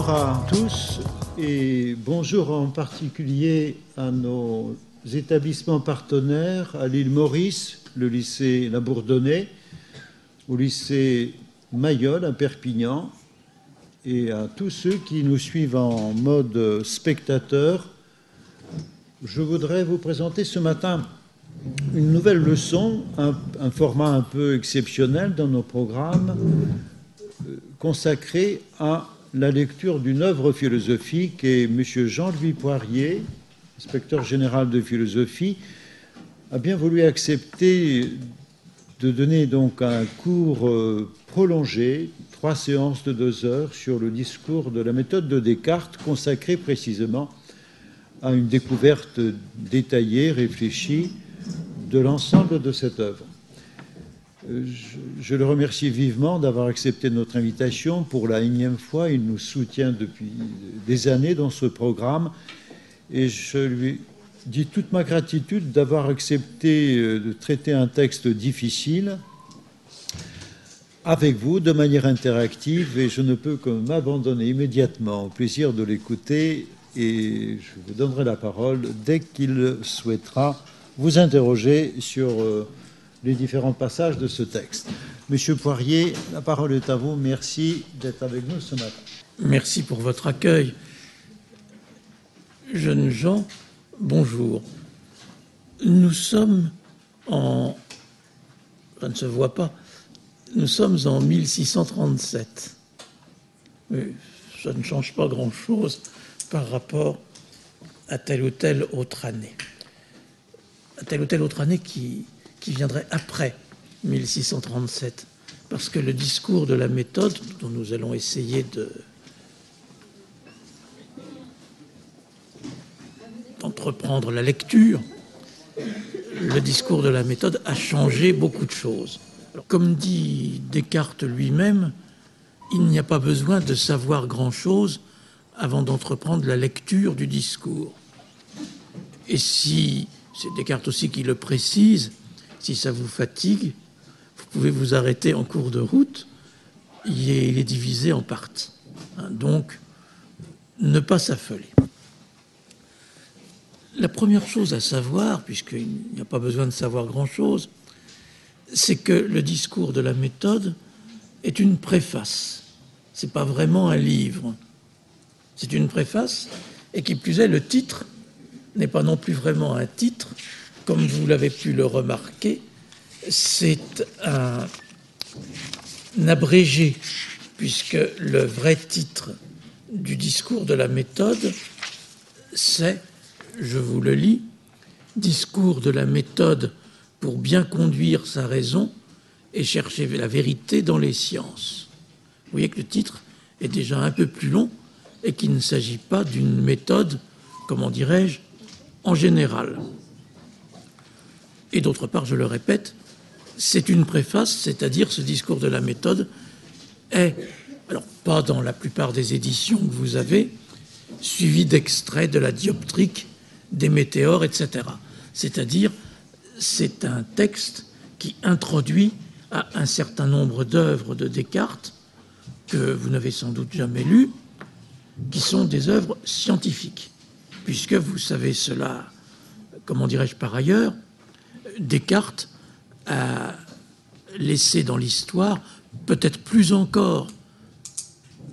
Bonjour à tous et bonjour en particulier à nos établissements partenaires, à l'île Maurice, le lycée La Bourdonnais, au lycée Mayol à Perpignan et à tous ceux qui nous suivent en mode spectateur. Je voudrais vous présenter ce matin une nouvelle leçon, un, un format un peu exceptionnel dans nos programmes, euh, consacré à la lecture d'une œuvre philosophique et M. Jean-Louis Poirier, inspecteur général de philosophie, a bien voulu accepter de donner donc un cours euh, prolongé, trois séances de deux heures, sur le discours de la méthode de Descartes, consacré précisément à une découverte détaillée, réfléchie de l'ensemble de cette œuvre. Euh, je, le remercie vivement d'avoir accepté notre invitation pour la énième fois. Il nous soutient depuis des années dans ce programme et je lui dis toute ma gratitude d'avoir accepté euh, de traiter un texte difficile avec vous de manière interactive et je ne peux que m'abandonner immédiatement au plaisir de l'écouter et je vous donnerai la parole dès qu'il souhaitera vous interroger sur euh, les différents passages de ce texte. Monsieur Poirier, la parole est à vous. Merci d'être avec nous ce matin. Merci pour votre accueil. Jeunes gens, bonjour. Nous sommes en... Ça ne se voit pas. Nous sommes en 1637. Mais ça ne change pas grand-chose par rapport à telle ou telle autre année. À telle ou telle autre année qui, qui viendrait après 1637. Parce que le discours de la méthode, dont nous allons essayer de d'entreprendre la lecture, le discours de la méthode a changé beaucoup de choses. Comme dit Descartes lui-même, il n'y a pas besoin de savoir grand-chose avant d'entreprendre la lecture du discours. Et si, c'est Descartes aussi qui le précise, si ça vous fatigue, vous pouvez vous arrêter en cours de route. Il est, divisé en parties. Hein, donc, ne pas s'affoler. La première chose à savoir, puisqu'il n'y a pas besoin de savoir grand-chose, c'est que le discours de la méthode est une préface. Ce n'est pas vraiment un livre. C'est une préface, et qui plus est, le titre n'est pas non plus vraiment un titre, comme vous l'avez pu le remarquer, c'est un, abrégé, puisque le vrai titre du discours de la méthode, c'est, je vous le lis, Discours de la méthode pour bien conduire sa raison et chercher la vérité dans les sciences. Vous voyez que le titre est déjà un peu plus long et qu'il ne s'agit pas d'une méthode, comment dirais-je, en général. Et d'autre part, je le répète, c'est une préface, c'est-à-dire ce discours de la méthode est, alors pas dans la plupart des éditions que vous avez, suivi d'extraits de la dioptrique, des météores, etc. C'est-à-dire, c'est un texte qui introduit à un certain nombre d'œuvres de Descartes que vous n'avez sans doute jamais lues, qui sont des œuvres scientifiques, puisque vous savez cela, comment dirais-je par ailleurs, Descartes a laissé dans l'histoire, peut-être plus encore,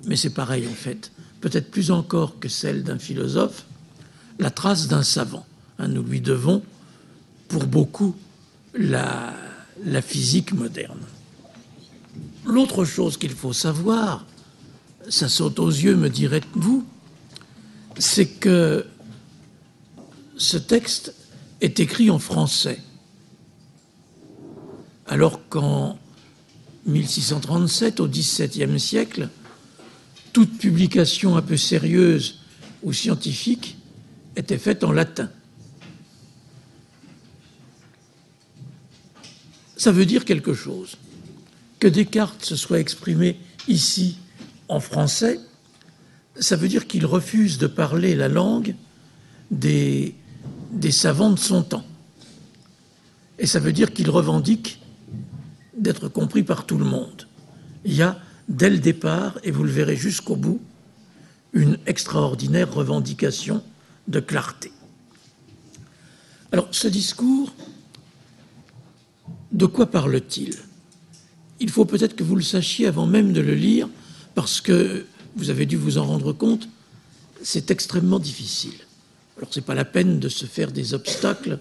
mais c'est pareil en fait, peut-être plus encore que celle d'un philosophe, la trace d'un savant. Hein, nous lui devons, pour beaucoup, la, la physique moderne. L'autre chose qu'il faut savoir, ça saute aux yeux, me direz-vous, c'est que ce texte est écrit en français alors qu'en 1637, au XVIIe siècle, toute publication un peu sérieuse ou scientifique était faite en latin. Ça veut dire quelque chose. Que Descartes se soit exprimé ici en français, ça veut dire qu'il refuse de parler la langue des, des savants de son temps. Et ça veut dire qu'il revendique d'être compris par tout le monde. Il y a, dès le départ, et vous le verrez jusqu'au bout, une extraordinaire revendication de clarté. Alors, ce discours, de quoi parle-t-il? Il faut peut-être que vous le sachiez avant même de le lire, parce que vous avez dû vous en rendre compte, c'est extrêmement difficile. Alors, ce n'est pas la peine de se faire des obstacles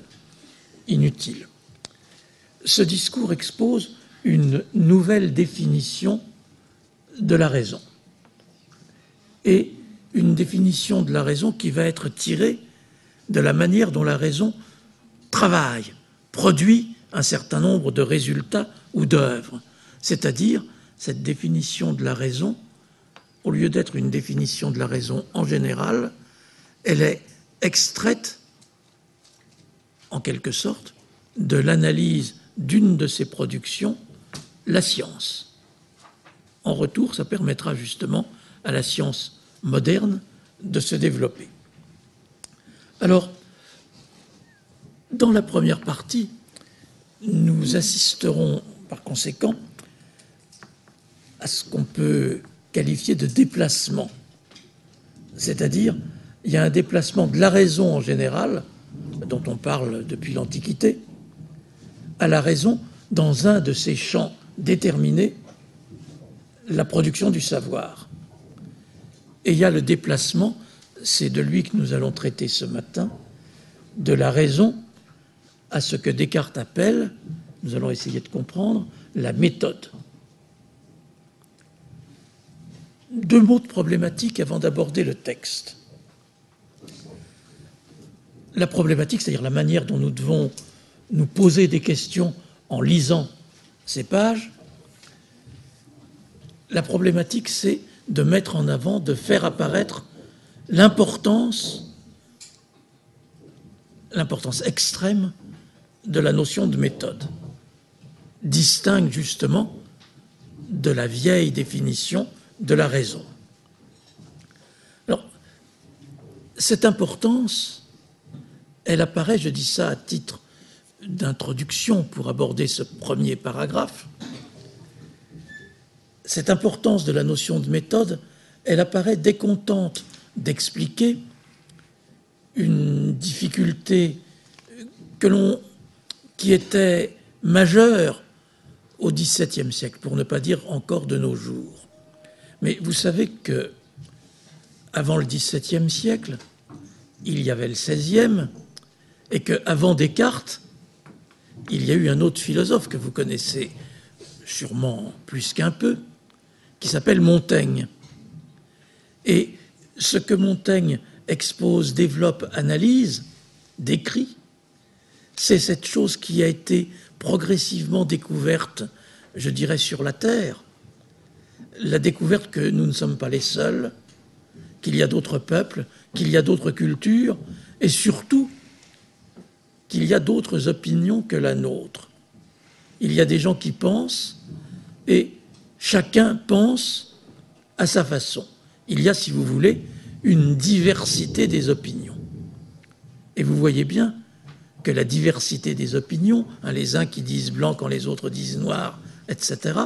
inutiles. Ce discours expose une nouvelle définition de la raison. Et une définition de la raison qui va être tirée de la manière dont la raison travaille, produit un certain nombre de résultats ou d'œuvres. C'est-à-dire, cette définition de la raison, au lieu d'être une définition de la raison en général, elle est extraite, en quelque sorte, de l'analyse d'une de ses productions, la science. En retour, ça permettra justement à la science moderne de se développer. Alors, dans la première partie, nous assisterons par conséquent à ce qu'on peut qualifier de déplacement. C'est-à-dire, il y a un déplacement de la raison en général, dont on parle depuis l'Antiquité, à la raison dans un de ces champs déterminés, la production du savoir. Et il y a le déplacement, c'est de lui que nous allons traiter ce matin, de la raison à ce que Descartes appelle, nous allons essayer de comprendre, la méthode. Deux mots de problématique avant d'aborder le texte. La problématique, c'est-à-dire la manière dont nous devons nous poser des questions en lisant ces pages, la problématique, c'est de mettre en avant, de faire apparaître l'importance, l'importance extrême de la notion de méthode, distingue justement de la vieille définition de la raison. Alors, cette importance, elle apparaît, je dis ça à titre d'introduction pour aborder ce premier paragraphe, cette importance de la notion de méthode, elle apparaît décontente d'expliquer une difficulté que qui était majeure au XVIIe siècle, pour ne pas dire encore de nos jours. Mais vous savez que avant le XVIIe siècle, il y avait le XVIe, et qu'avant Descartes, il y a eu un autre philosophe que vous connaissez sûrement plus qu'un peu, qui s'appelle Montaigne. Et ce que Montaigne expose, développe, analyse, décrit, c'est cette chose qui a été progressivement découverte, je dirais, sur la Terre. La découverte que nous ne sommes pas les seuls, qu'il y a d'autres peuples, qu'il y a d'autres cultures, et surtout qu'il y a d'autres opinions que la nôtre. Il y a des gens qui pensent et chacun pense à sa façon. Il y a, si vous voulez, une diversité des opinions. Et vous voyez bien que la diversité des opinions, hein, les uns qui disent blanc quand les autres disent noir, etc.,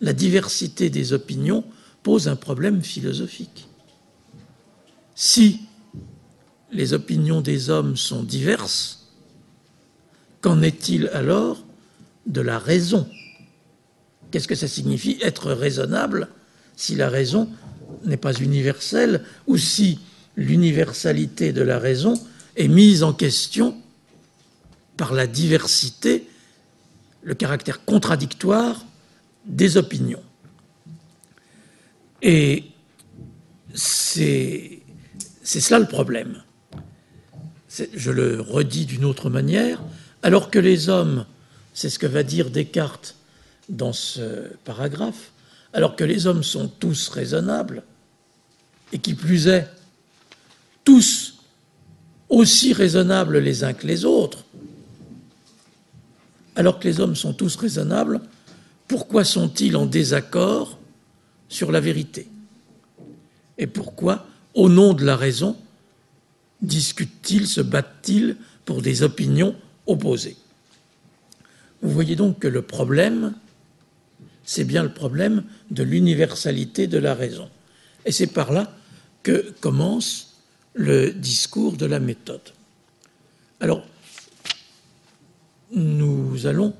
la diversité des opinions pose un problème philosophique. Si les opinions des hommes sont diverses, Qu'en est-il alors de la raison? Qu'est-ce que ça signifie être raisonnable si la raison n'est pas universelle ou si l'universalité de la raison est mise en question par la diversité, le caractère contradictoire des opinions? Et c'est cela le problème. Je le redis d'une autre manière, alors que les hommes, c'est ce que va dire Descartes dans ce paragraphe, alors que les hommes sont tous raisonnables, et qui plus est, tous aussi raisonnables les uns que les autres, alors que les hommes sont tous raisonnables, pourquoi sont-ils en désaccord sur la vérité? Et pourquoi, au nom de la raison, discutent-ils, se battent-ils pour des opinions opposés. Vous voyez donc que le problème, c'est bien le problème de l'universalité de la raison. Et c'est par là que commence le discours de la méthode. Alors, nous allons,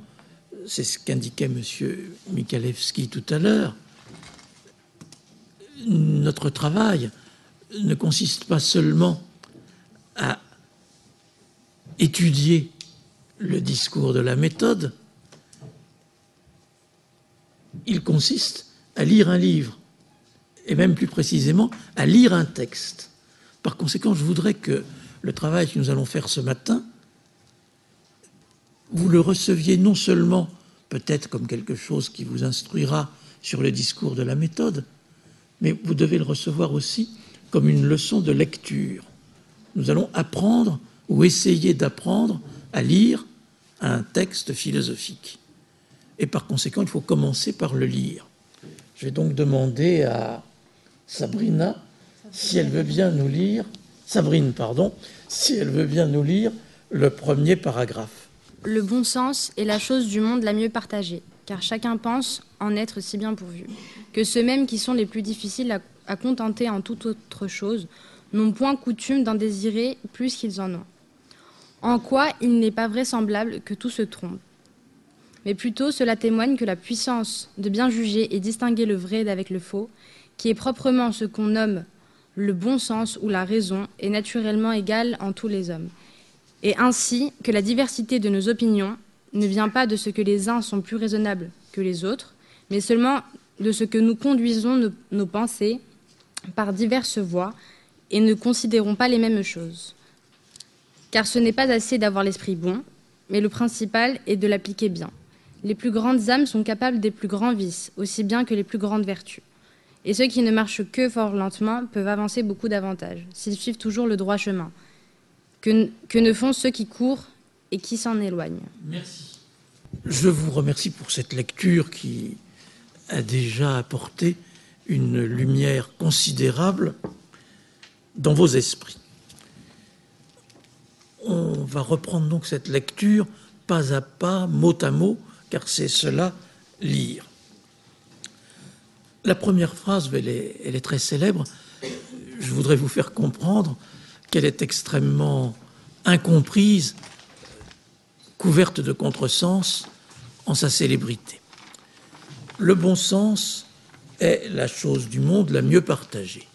c'est ce qu'indiquait M. Michalewski tout à l'heure, notre travail ne consiste pas seulement à étudier le discours de la méthode, il consiste à lire un livre, et même plus précisément à lire un texte. Par conséquent, je voudrais que le travail que nous allons faire ce matin, vous le receviez non seulement peut-être comme quelque chose qui vous instruira sur le discours de la méthode, mais vous devez le recevoir aussi comme une leçon de lecture. Nous allons apprendre ou essayer d'apprendre à lire un texte philosophique. Et par conséquent, il faut commencer par le lire. Je vais donc demander à Sabrina si elle veut bien nous lire, Sabrine, pardon, si elle veut bien nous lire le premier paragraphe. Le bon sens est la chose du monde la mieux partagée, car chacun pense en être si bien pourvu, que ceux-mêmes qui sont les plus difficiles à, à contenter en toute autre chose n'ont point coutume d'en désirer plus qu'ils en ont. En quoi il n'est pas vraisemblable que tout se trompe mais plutôt cela témoigne que la puissance de bien juger et distinguer le vrai d'avec le faux, qui est proprement ce qu'on nomme le bon sens ou la raison, est naturellement égale en tous les hommes. Et ainsi que la diversité de nos opinions ne vient pas de ce que les uns sont plus raisonnables que les autres, mais seulement de ce que nous conduisons nos, pensées par diverses voies et ne considérons pas les mêmes choses. Car ce n'est pas assez d'avoir l'esprit bon, mais le principal est de l'appliquer bien. Les plus grandes âmes sont capables des plus grands vices, aussi bien que les plus grandes vertus. Et ceux qui ne marchent que fort lentement peuvent avancer beaucoup davantage, s'ils suivent toujours le droit chemin, que, ne font ceux qui courent et qui s'en éloignent. Merci. Je vous remercie pour cette lecture qui a déjà apporté une lumière considérable dans vos esprits. On va reprendre donc cette lecture pas à pas, mot à mot, car c'est cela lire. La première phrase, elle est, très célèbre. Je voudrais vous faire comprendre qu'elle est extrêmement incomprise, couverte de contresens en sa célébrité. Le bon sens est la chose du monde la mieux partagée.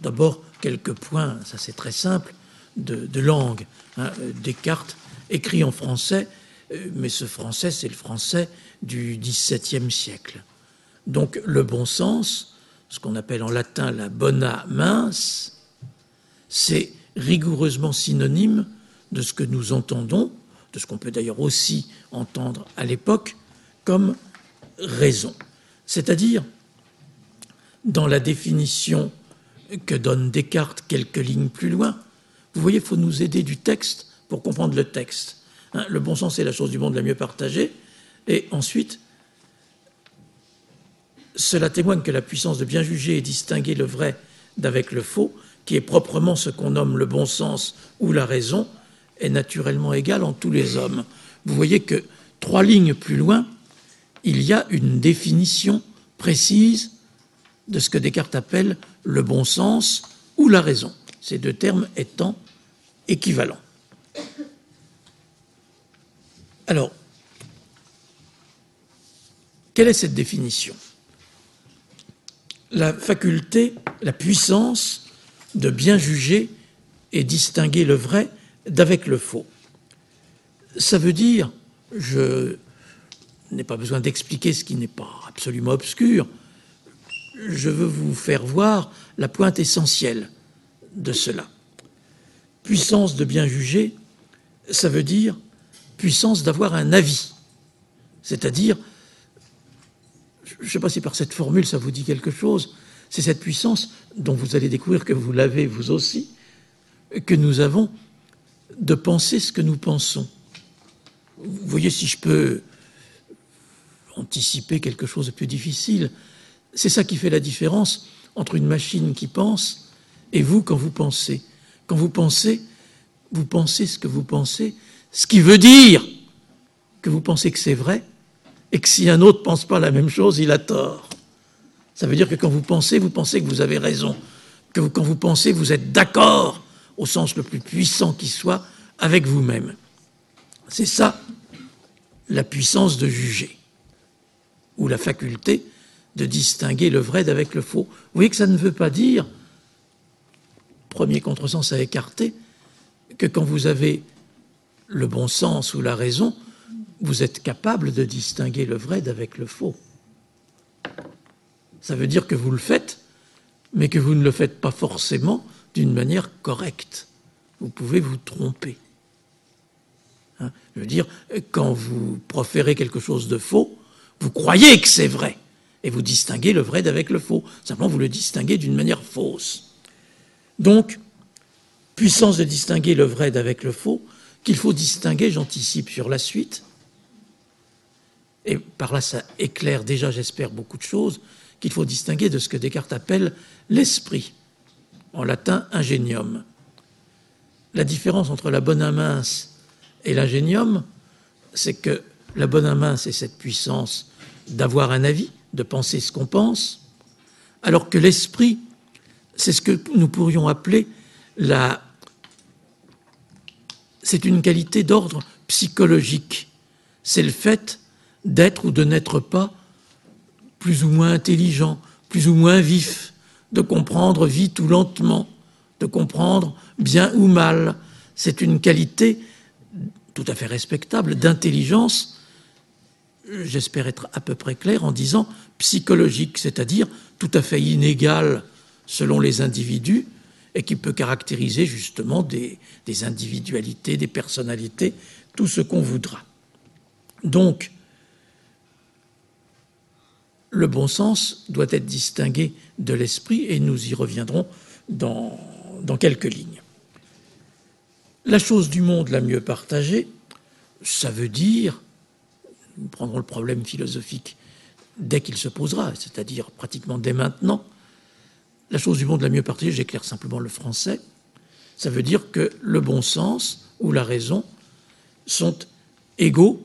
D'abord, quelques points, ça c'est très simple, de, langue. Hein, Descartes écrit en français mais ce français, c'est le français du XVIIe siècle. Donc le bon sens, ce qu'on appelle en latin la bona mince, c'est rigoureusement synonyme de ce que nous entendons, de ce qu'on peut d'ailleurs aussi entendre à l'époque, comme raison. C'est-à-dire, dans la définition que donne Descartes quelques lignes plus loin, vous voyez, il faut nous aider du texte pour comprendre le texte. Hein, le bon sens est la chose du monde la mieux partagée. Et ensuite, cela témoigne que la puissance de bien juger et distinguer le vrai d'avec le faux, qui est proprement ce qu'on nomme le bon sens ou la raison, est naturellement égale en tous les hommes. Vous voyez que trois lignes plus loin, il y a une définition précise de ce que Descartes appelle le bon sens ou la raison, ces deux termes étant équivalents. Alors, quelle est cette définition? La faculté, la puissance de bien juger et distinguer le vrai d'avec le faux. Ça veut dire, je n'ai pas besoin d'expliquer ce qui n'est pas absolument obscur, je veux vous faire voir la pointe essentielle de cela. Puissance de bien juger, ça veut dire puissance d'avoir un avis. C'est-à-dire, je ne sais pas si par cette formule ça vous dit quelque chose, c'est cette puissance dont vous allez découvrir que vous l'avez vous aussi, que nous avons de penser ce que nous pensons. Vous voyez, si je peux anticiper quelque chose de plus difficile, c'est ça qui fait la différence entre une machine qui pense et vous quand vous pensez. Quand vous pensez, vous pensez ce que vous pensez ce qui veut dire que vous pensez que c'est vrai et que si un autre ne pense pas la même chose, il a tort. Ça veut dire que quand vous pensez, vous pensez que vous avez raison. que quand vous pensez, vous êtes d'accord, au sens le plus puissant qui soit, avec vous-même. C'est ça, la puissance de juger, ou la faculté de distinguer le vrai d'avec le faux. Vous voyez que ça ne veut pas dire, premier contresens à écarter, que quand vous avez le bon sens ou la raison, vous êtes capable de distinguer le vrai d'avec le faux. Ça veut dire que vous le faites, mais que vous ne le faites pas forcément d'une manière correcte. Vous pouvez vous tromper. Hein, je veux dire, quand vous proférez quelque chose de faux, vous croyez que c'est vrai, et vous distinguez le vrai d'avec le faux. Simplement, vous le distinguez d'une manière fausse. Donc, puissance de distinguer le vrai d'avec le faux, qu'il faut distinguer, j'anticipe sur la suite, et par là ça éclaire déjà, j'espère, beaucoup de choses, qu'il faut distinguer de ce que Descartes appelle l'esprit, en latin ingénium. La différence entre la bonne mince et l'ingénium, c'est que la bonne main, c'est cette puissance d'avoir un avis, de penser ce qu'on pense, alors que l'esprit, c'est ce que nous pourrions appeler la c'est une qualité d'ordre psychologique. C'est le fait d'être ou de n'être pas plus ou moins intelligent, plus ou moins vif, de comprendre vite ou lentement, de comprendre bien ou mal. C'est une qualité tout à fait respectable d'intelligence, j'espère être à peu près clair en disant psychologique, c'est-à-dire tout à fait inégale selon les individus, et qui peut caractériser justement des, individualités, des personnalités, tout ce qu'on voudra. Donc, le bon sens doit être distingué de l'esprit et nous y reviendrons dans, quelques lignes. La chose du monde la mieux partagée, ça veut dire, nous prendrons le problème philosophique dès qu'il se posera, c'est-à-dire pratiquement dès maintenant, la chose du monde la mieux partagée, j'éclaire simplement le français, ça veut dire que le bon sens ou la raison sont égaux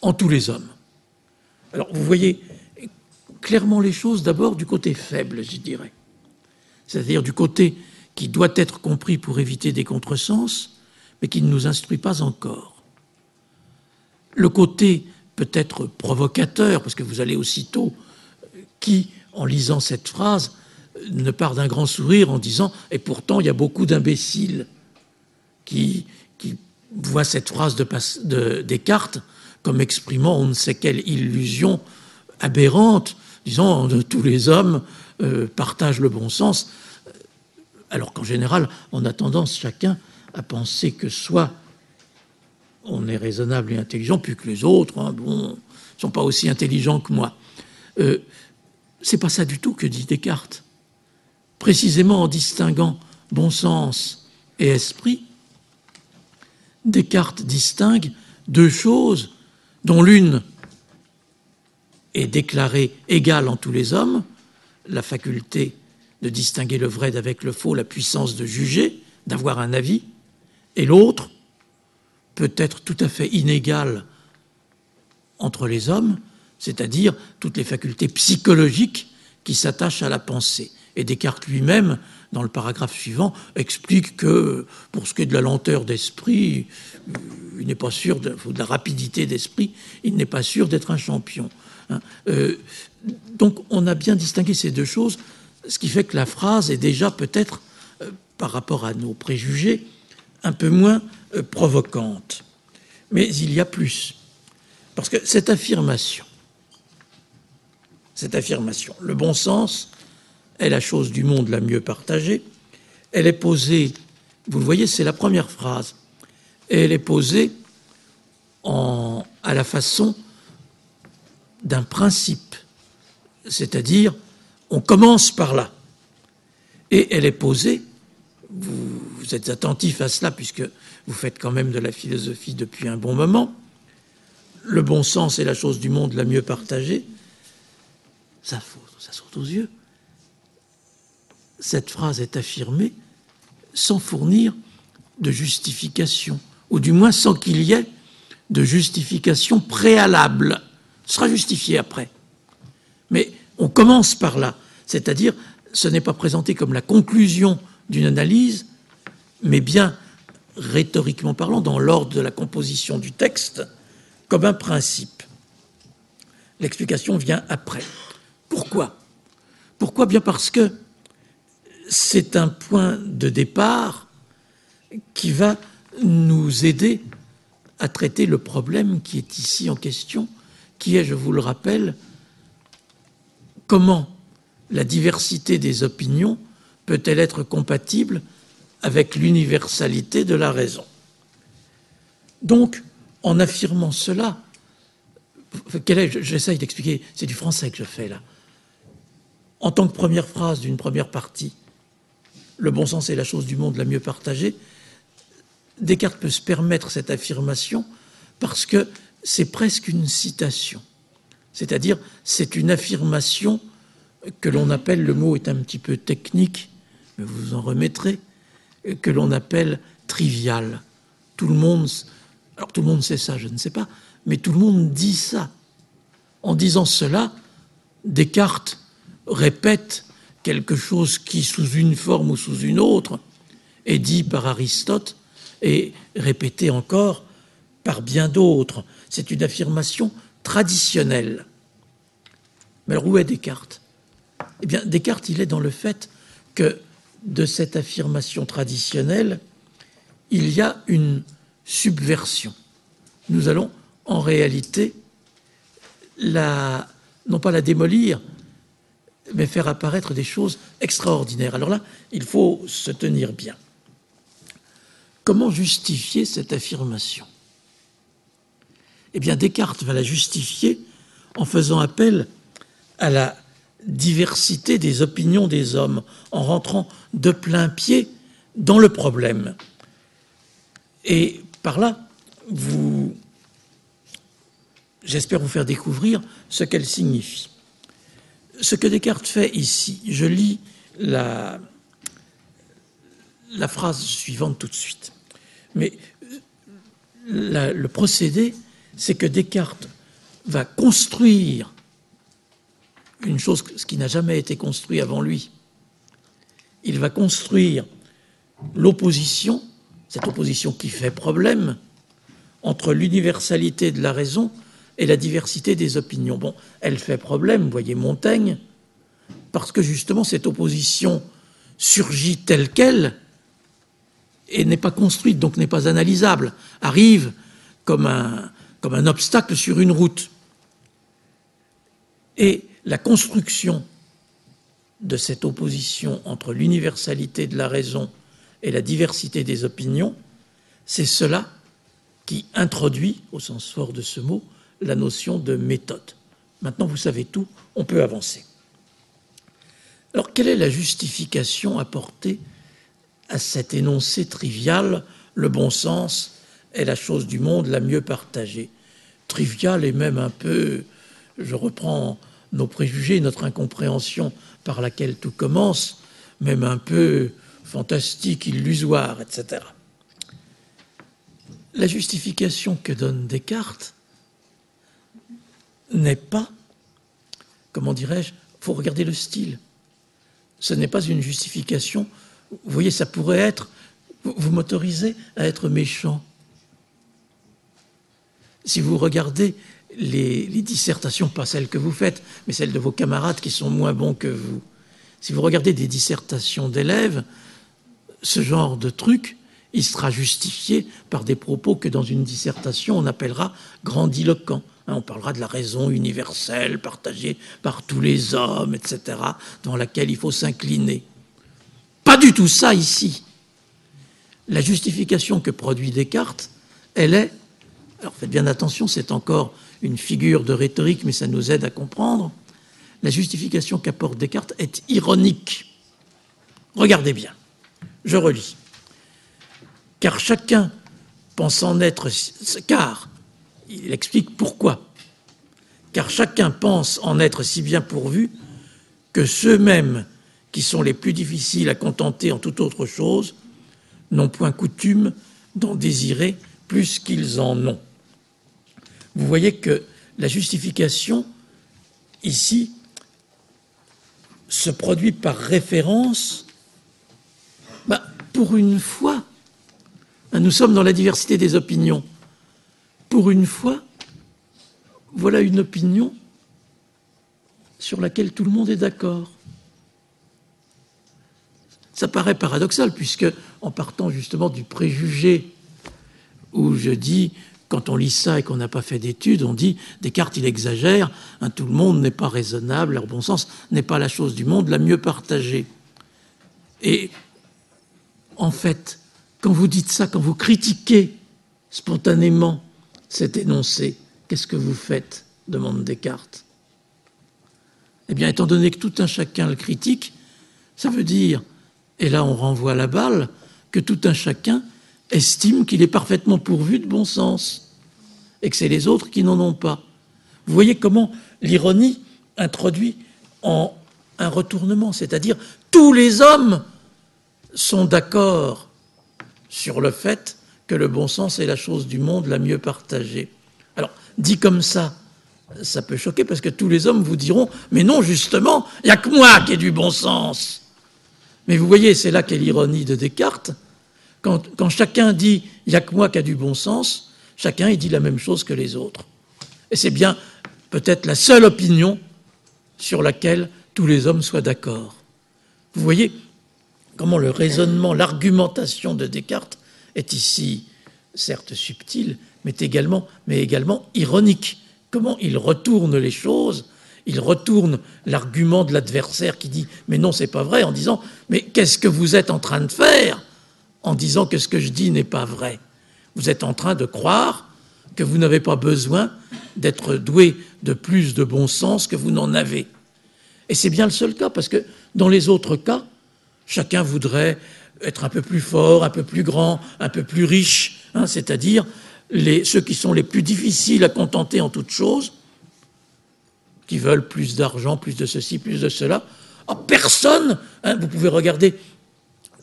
en tous les hommes. Alors vous voyez clairement les choses d'abord du côté faible, je dirais. C'est-à-dire du côté qui doit être compris pour éviter des contresens, mais qui ne nous instruit pas encore. Le côté peut-être provocateur, parce que vous allez aussitôt, qui, en lisant cette phrase, ne part d'un grand sourire en disant Et pourtant, il y a beaucoup d'imbéciles qui, voient cette phrase de, de, Descartes comme exprimant on ne sait quelle illusion aberrante, disant tous les hommes euh, partagent le bon sens, alors qu'en général, on a tendance chacun à penser que soit on est raisonnable et intelligent, plus que les autres, hein, sont pas aussi intelligents que moi. Euh, c'est pas ça du tout que dit Descartes précisément en distinguant bon sens et esprit, Descartes distingue deux choses dont l'une est déclarée égale en tous les hommes, la faculté de distinguer le vrai d'avec le faux, la puissance de juger, d'avoir un avis, et l'autre peut être tout à fait inégale entre les hommes, c'est-à-dire toutes les facultés psychologiques qui s'attachent à la pensée. Et Descartes lui-même, dans le paragraphe suivant, explique que pour ce qui est de la lenteur d'esprit, euh, il n'est pas sûr, de, la rapidité d'esprit, il n'est pas sûr d'être un champion. Hein. Euh, donc on a bien distingué ces deux choses, ce qui fait que la phrase est déjà peut-être, euh, par rapport à nos préjugés, un peu moins provocante. Mais il y a plus. Parce que cette affirmation, cette affirmation, le bon sens est la chose du monde la mieux partagée. Elle est posée, vous le voyez, c'est la première phrase, elle est posée à la façon d'un principe, c'est-à-dire on commence par là. Et elle est posée, vous, vous, êtes attentif à cela puisque vous faites quand même de la philosophie depuis un bon moment, le bon sens est la chose du monde la mieux partagée, ça, ça saute aux yeux cette phrase est affirmée sans fournir de justification, ou du moins sans qu'il y ait de justification préalable. Ce sera justifié après. Mais on commence par là, c'est-à-dire ce n'est pas présenté comme la conclusion d'une analyse, mais bien, rhétoriquement parlant, dans l'ordre de la composition du texte, comme un principe. L'explication vient après. Pourquoi? Pourquoi? Bien parce que c'est un point de départ qui va nous aider à traiter le problème qui est ici en question, qui est, je vous le rappelle, comment la diversité des opinions peut-elle être compatible avec l'universalité de la raison Donc, en affirmant cela, j'essaye d'expliquer, c'est du français que je fais là. En tant que première phrase d'une première partie, le bon sens est la chose du monde la mieux partagée, Descartes peut se permettre cette affirmation parce que c'est presque une citation. C'est-à-dire, c'est une affirmation que l'on appelle, le mot est un petit peu technique, mais vous en remettrez, que l'on appelle trivial. Tout le monde, alors tout le monde sait ça, je ne sais pas, mais tout le monde dit ça. En disant cela, Descartes répète quelque chose qui, sous une forme ou sous une autre, est dit par Aristote et répété encore par bien d'autres. C'est une affirmation traditionnelle. Mais alors où est Descartes Eh bien, Descartes, il est dans le fait que de cette affirmation traditionnelle, il y a une subversion. Nous allons en réalité non pas la démolir, mais faire apparaître des choses extraordinaires. Alors là, il faut se tenir bien. Comment justifier cette affirmation? Eh bien, Descartes va la justifier en faisant appel à la diversité des opinions des hommes, en rentrant de plein pied dans le problème. Et par là, vous, j'espère vous faire découvrir ce qu'elle signifie. Ce que Descartes fait ici, je lis la, phrase suivante tout de suite. Mais le procédé, c'est que Descartes va construire une chose, ce qui n'a jamais été construit avant lui. Il va construire l'opposition, cette opposition qui fait problème, entre l'universalité de la raison et la diversité des opinions. Bon, elle fait problème, voyez Montaigne, parce que justement cette opposition surgit telle qu'elle et n'est pas construite, donc n'est pas analysable, arrive comme un, comme un obstacle sur une route. Et la construction de cette opposition entre l'universalité de la raison et la diversité des opinions, c'est cela qui introduit, au sens fort de ce mot, la notion de méthode. Maintenant, vous savez tout, on peut avancer. Alors, quelle est la justification apportée à cet énoncé trivial Le bon sens est la chose du monde la mieux partagée? Trivial et même un peu, je reprends nos préjugés, notre incompréhension par laquelle tout commence, même un peu fantastique, illusoire, etc. La justification que donne Descartes n'est pas, comment dirais-je, faut regarder le style. Ce n'est pas une justification. Vous voyez, ça pourrait être, vous m'autorisez à être méchant. Si vous regardez les, dissertations, pas celles que vous faites, mais celles de vos camarades qui sont moins bons que vous, si vous regardez des dissertations d'élèves, ce genre de truc, il sera justifié par des propos que dans une dissertation on appellera grandiloquents. Hein, on parlera de la raison universelle partagée par tous les hommes, etc., dans laquelle il faut s'incliner. Pas du tout ça ici. La justification que produit Descartes, elle est, alors faites bien attention, c'est encore une figure de rhétorique, mais ça nous aide à comprendre, la justification qu'apporte Descartes est ironique. Regardez bien, je relis. Car chacun pense en être, car il explique pourquoi. Car chacun pense en être si bien pourvu que ceux-mêmes qui sont les plus difficiles à contenter en toute autre chose n'ont point coutume d'en désirer plus qu'ils en ont. Vous voyez que la justification, ici, se produit par référence, bah, pour une fois, nous sommes dans la diversité des opinions. Pour une fois, voilà une opinion sur laquelle tout le monde est d'accord. Ça paraît paradoxal, puisque en partant justement du préjugé où je dis, quand on lit ça et qu'on n'a pas fait d'études, on dit Descartes, il exagère, hein, tout le monde n'est pas raisonnable, leur bon sens n'est pas la chose du monde la mieux partagée. Et en fait, quand vous dites ça, quand vous critiquez spontanément cet énoncé, qu'est-ce que vous faites demande Descartes. Eh bien, étant donné que tout un chacun le critique, ça veut dire, et là on renvoie la balle, que tout un chacun estime qu'il est parfaitement pourvu de bon sens et que c'est les autres qui n'en ont pas. Vous voyez comment l'ironie introduit en un retournement, c'est-à-dire tous les hommes sont d'accord sur le fait que le bon sens est la chose du monde la mieux partagée. Alors, dit comme ça, ça peut choquer parce que tous les hommes vous diront Mais non, justement, il n'y a que moi qui ai du bon sens. Mais vous voyez, c'est là qu'est l'ironie de Descartes. Quand, chacun dit il n'y a que moi qui a du bon sens, chacun il dit la même chose que les autres. Et c'est bien peut-être la seule opinion sur laquelle tous les hommes soient d'accord. Vous voyez comment le raisonnement, l'argumentation de Descartes est ici certes subtile, mais également, ironique. Comment il retourne les choses il retourne l'argument de l'adversaire qui dit mais non c'est pas vrai en disant mais qu'est-ce que vous êtes en train de faire en disant que ce que je dis n'est pas vrai. Vous êtes en train de croire que vous n'avez pas besoin d'être doué de plus de bon sens que vous n'en avez. Et c'est bien le seul cas, parce que dans les autres cas, chacun voudrait être un peu plus fort, un peu plus grand, un peu plus riche, hein, c'est-à-dire ceux qui sont les plus difficiles à contenter en toute chose, qui veulent plus d'argent, plus de ceci, plus de cela. Oh, personne, hein, vous pouvez regarder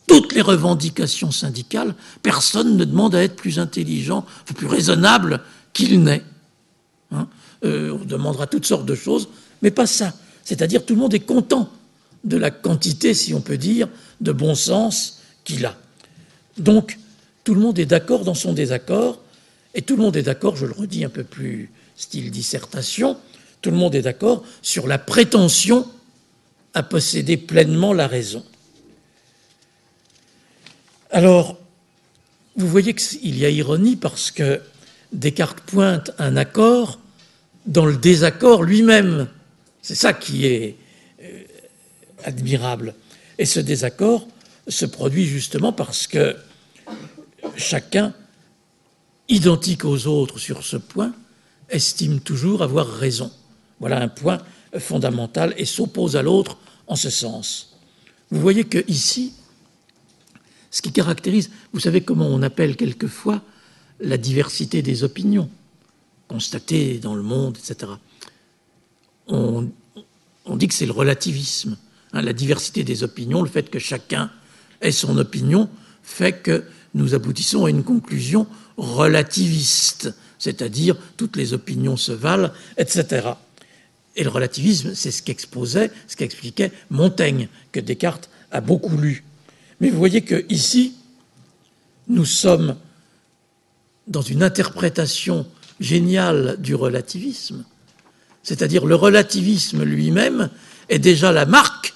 toutes les revendications syndicales, personne ne demande à être plus intelligent, plus raisonnable qu'il n'est. Hein. Euh, on demandera toutes sortes de choses, mais pas ça. C'est-à-dire tout le monde est content de la quantité, si on peut dire, de bon sens qu'il a. Donc, tout le monde est d'accord dans son désaccord, et tout le monde est d'accord, je le redis un peu plus style dissertation, tout le monde est d'accord sur la prétention à posséder pleinement la raison. Alors, vous voyez qu'il y a ironie parce que Descartes pointe un accord dans le désaccord lui-même. C'est ça qui est admirable. Et ce désaccord se produit justement parce que chacun, identique aux autres sur ce point, estime toujours avoir raison. Voilà un point fondamental et s'oppose à l'autre en ce sens. Vous voyez que ici, ce qui caractérise, vous savez comment on appelle quelquefois la diversité des opinions constatées dans le monde, etc. On, dit que c'est le relativisme. Hein, la diversité des opinions, le fait que chacun ait son opinion, fait que nous aboutissons à une conclusion relativiste, c'est-à-dire toutes les opinions se valent, etc. Et le relativisme, c'est ce qu'exposait, ce qu'expliquait Montaigne, que Descartes a beaucoup lu. Mais vous voyez qu'ici, nous sommes dans une interprétation géniale du relativisme, c'est-à-dire le relativisme lui-même est déjà la marque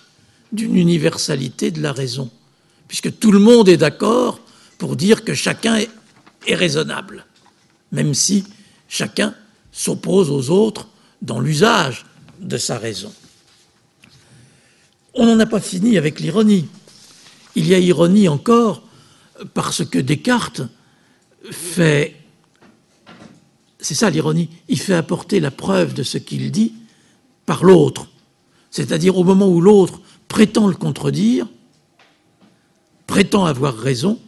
d'une universalité de la raison, puisque tout le monde est d'accord pour dire que chacun est, raisonnable, même si chacun s'oppose aux autres dans l'usage de sa raison. On n'en a pas fini avec l'ironie. Il y a ironie encore parce que Descartes fait, c'est ça l'ironie, il fait apporter la preuve de ce qu'il dit par l'autre. C'est-à-dire au moment où l'autre prétend le contredire, prétend avoir raison,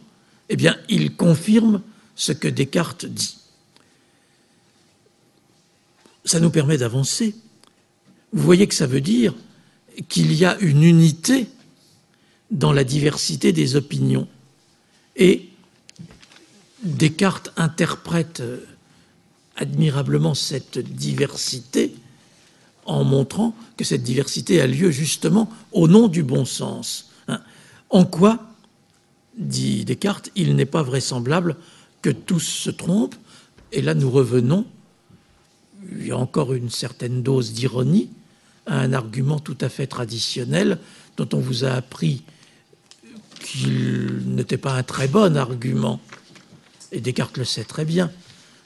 eh bien il confirme ce que Descartes dit. Ça nous permet d'avancer. Vous voyez que ça veut dire qu'il y a une unité dans la diversité des opinions. Et Descartes interprète admirablement cette diversité en montrant que cette diversité a lieu justement au nom du bon sens. Hein. En quoi, dit Descartes, il n'est pas vraisemblable que tous se trompent Et là, nous revenons, il y a encore une certaine dose d'ironie, à un argument tout à fait traditionnel dont on vous a appris qu'il n'était pas un très bon argument. Et Descartes le sait très bien.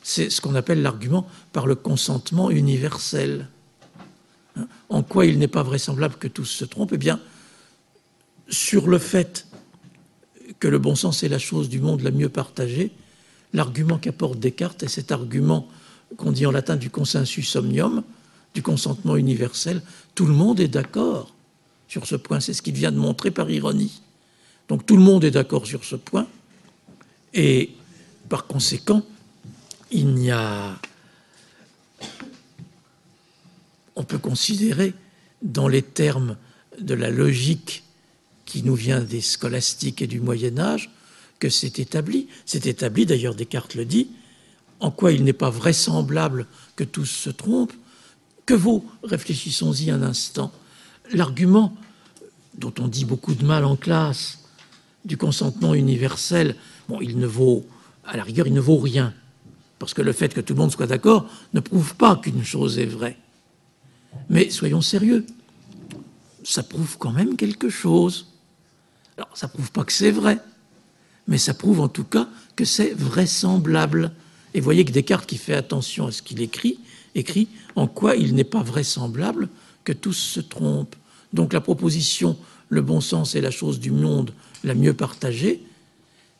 C'est ce qu'on appelle l'argument par le consentement universel. En quoi il n'est pas vraisemblable que tous se trompent Eh bien, sur le fait que le bon sens est la chose du monde la mieux partagée, l'argument qu'apporte Descartes est cet argument qu'on dit en latin du consensus omnium, du consentement universel. Tout le monde est d'accord sur ce point. C'est ce qu'il vient de montrer par ironie. Donc tout le monde est d'accord sur ce point. Et par conséquent, il n'y a. On considérer, dans les termes de la logique qui nous vient des scolastiques et du Moyen Âge, que c'est établi. C'est établi, d'ailleurs Descartes le dit, en quoi il n'est pas vraisemblable que tous se trompent. Que vaut, réfléchissons-y un instant, l'argument dont on dit beaucoup de mal en classe, du consentement universel, il ne vaut, à la rigueur, il ne vaut rien. Parce que le fait que tout le monde soit d'accord ne prouve pas qu'une chose est vraie. Mais soyons sérieux, ça prouve quand même quelque chose. Alors, ça prouve pas que c'est vrai, mais ça prouve en tout cas que c'est vraisemblable. Et voyez que Descartes, qui fait attention à ce qu'il écrit, écrit en quoi il n'est pas vraisemblable que tous se trompent. Donc la proposition le bon sens est la chose du monde la mieux partagée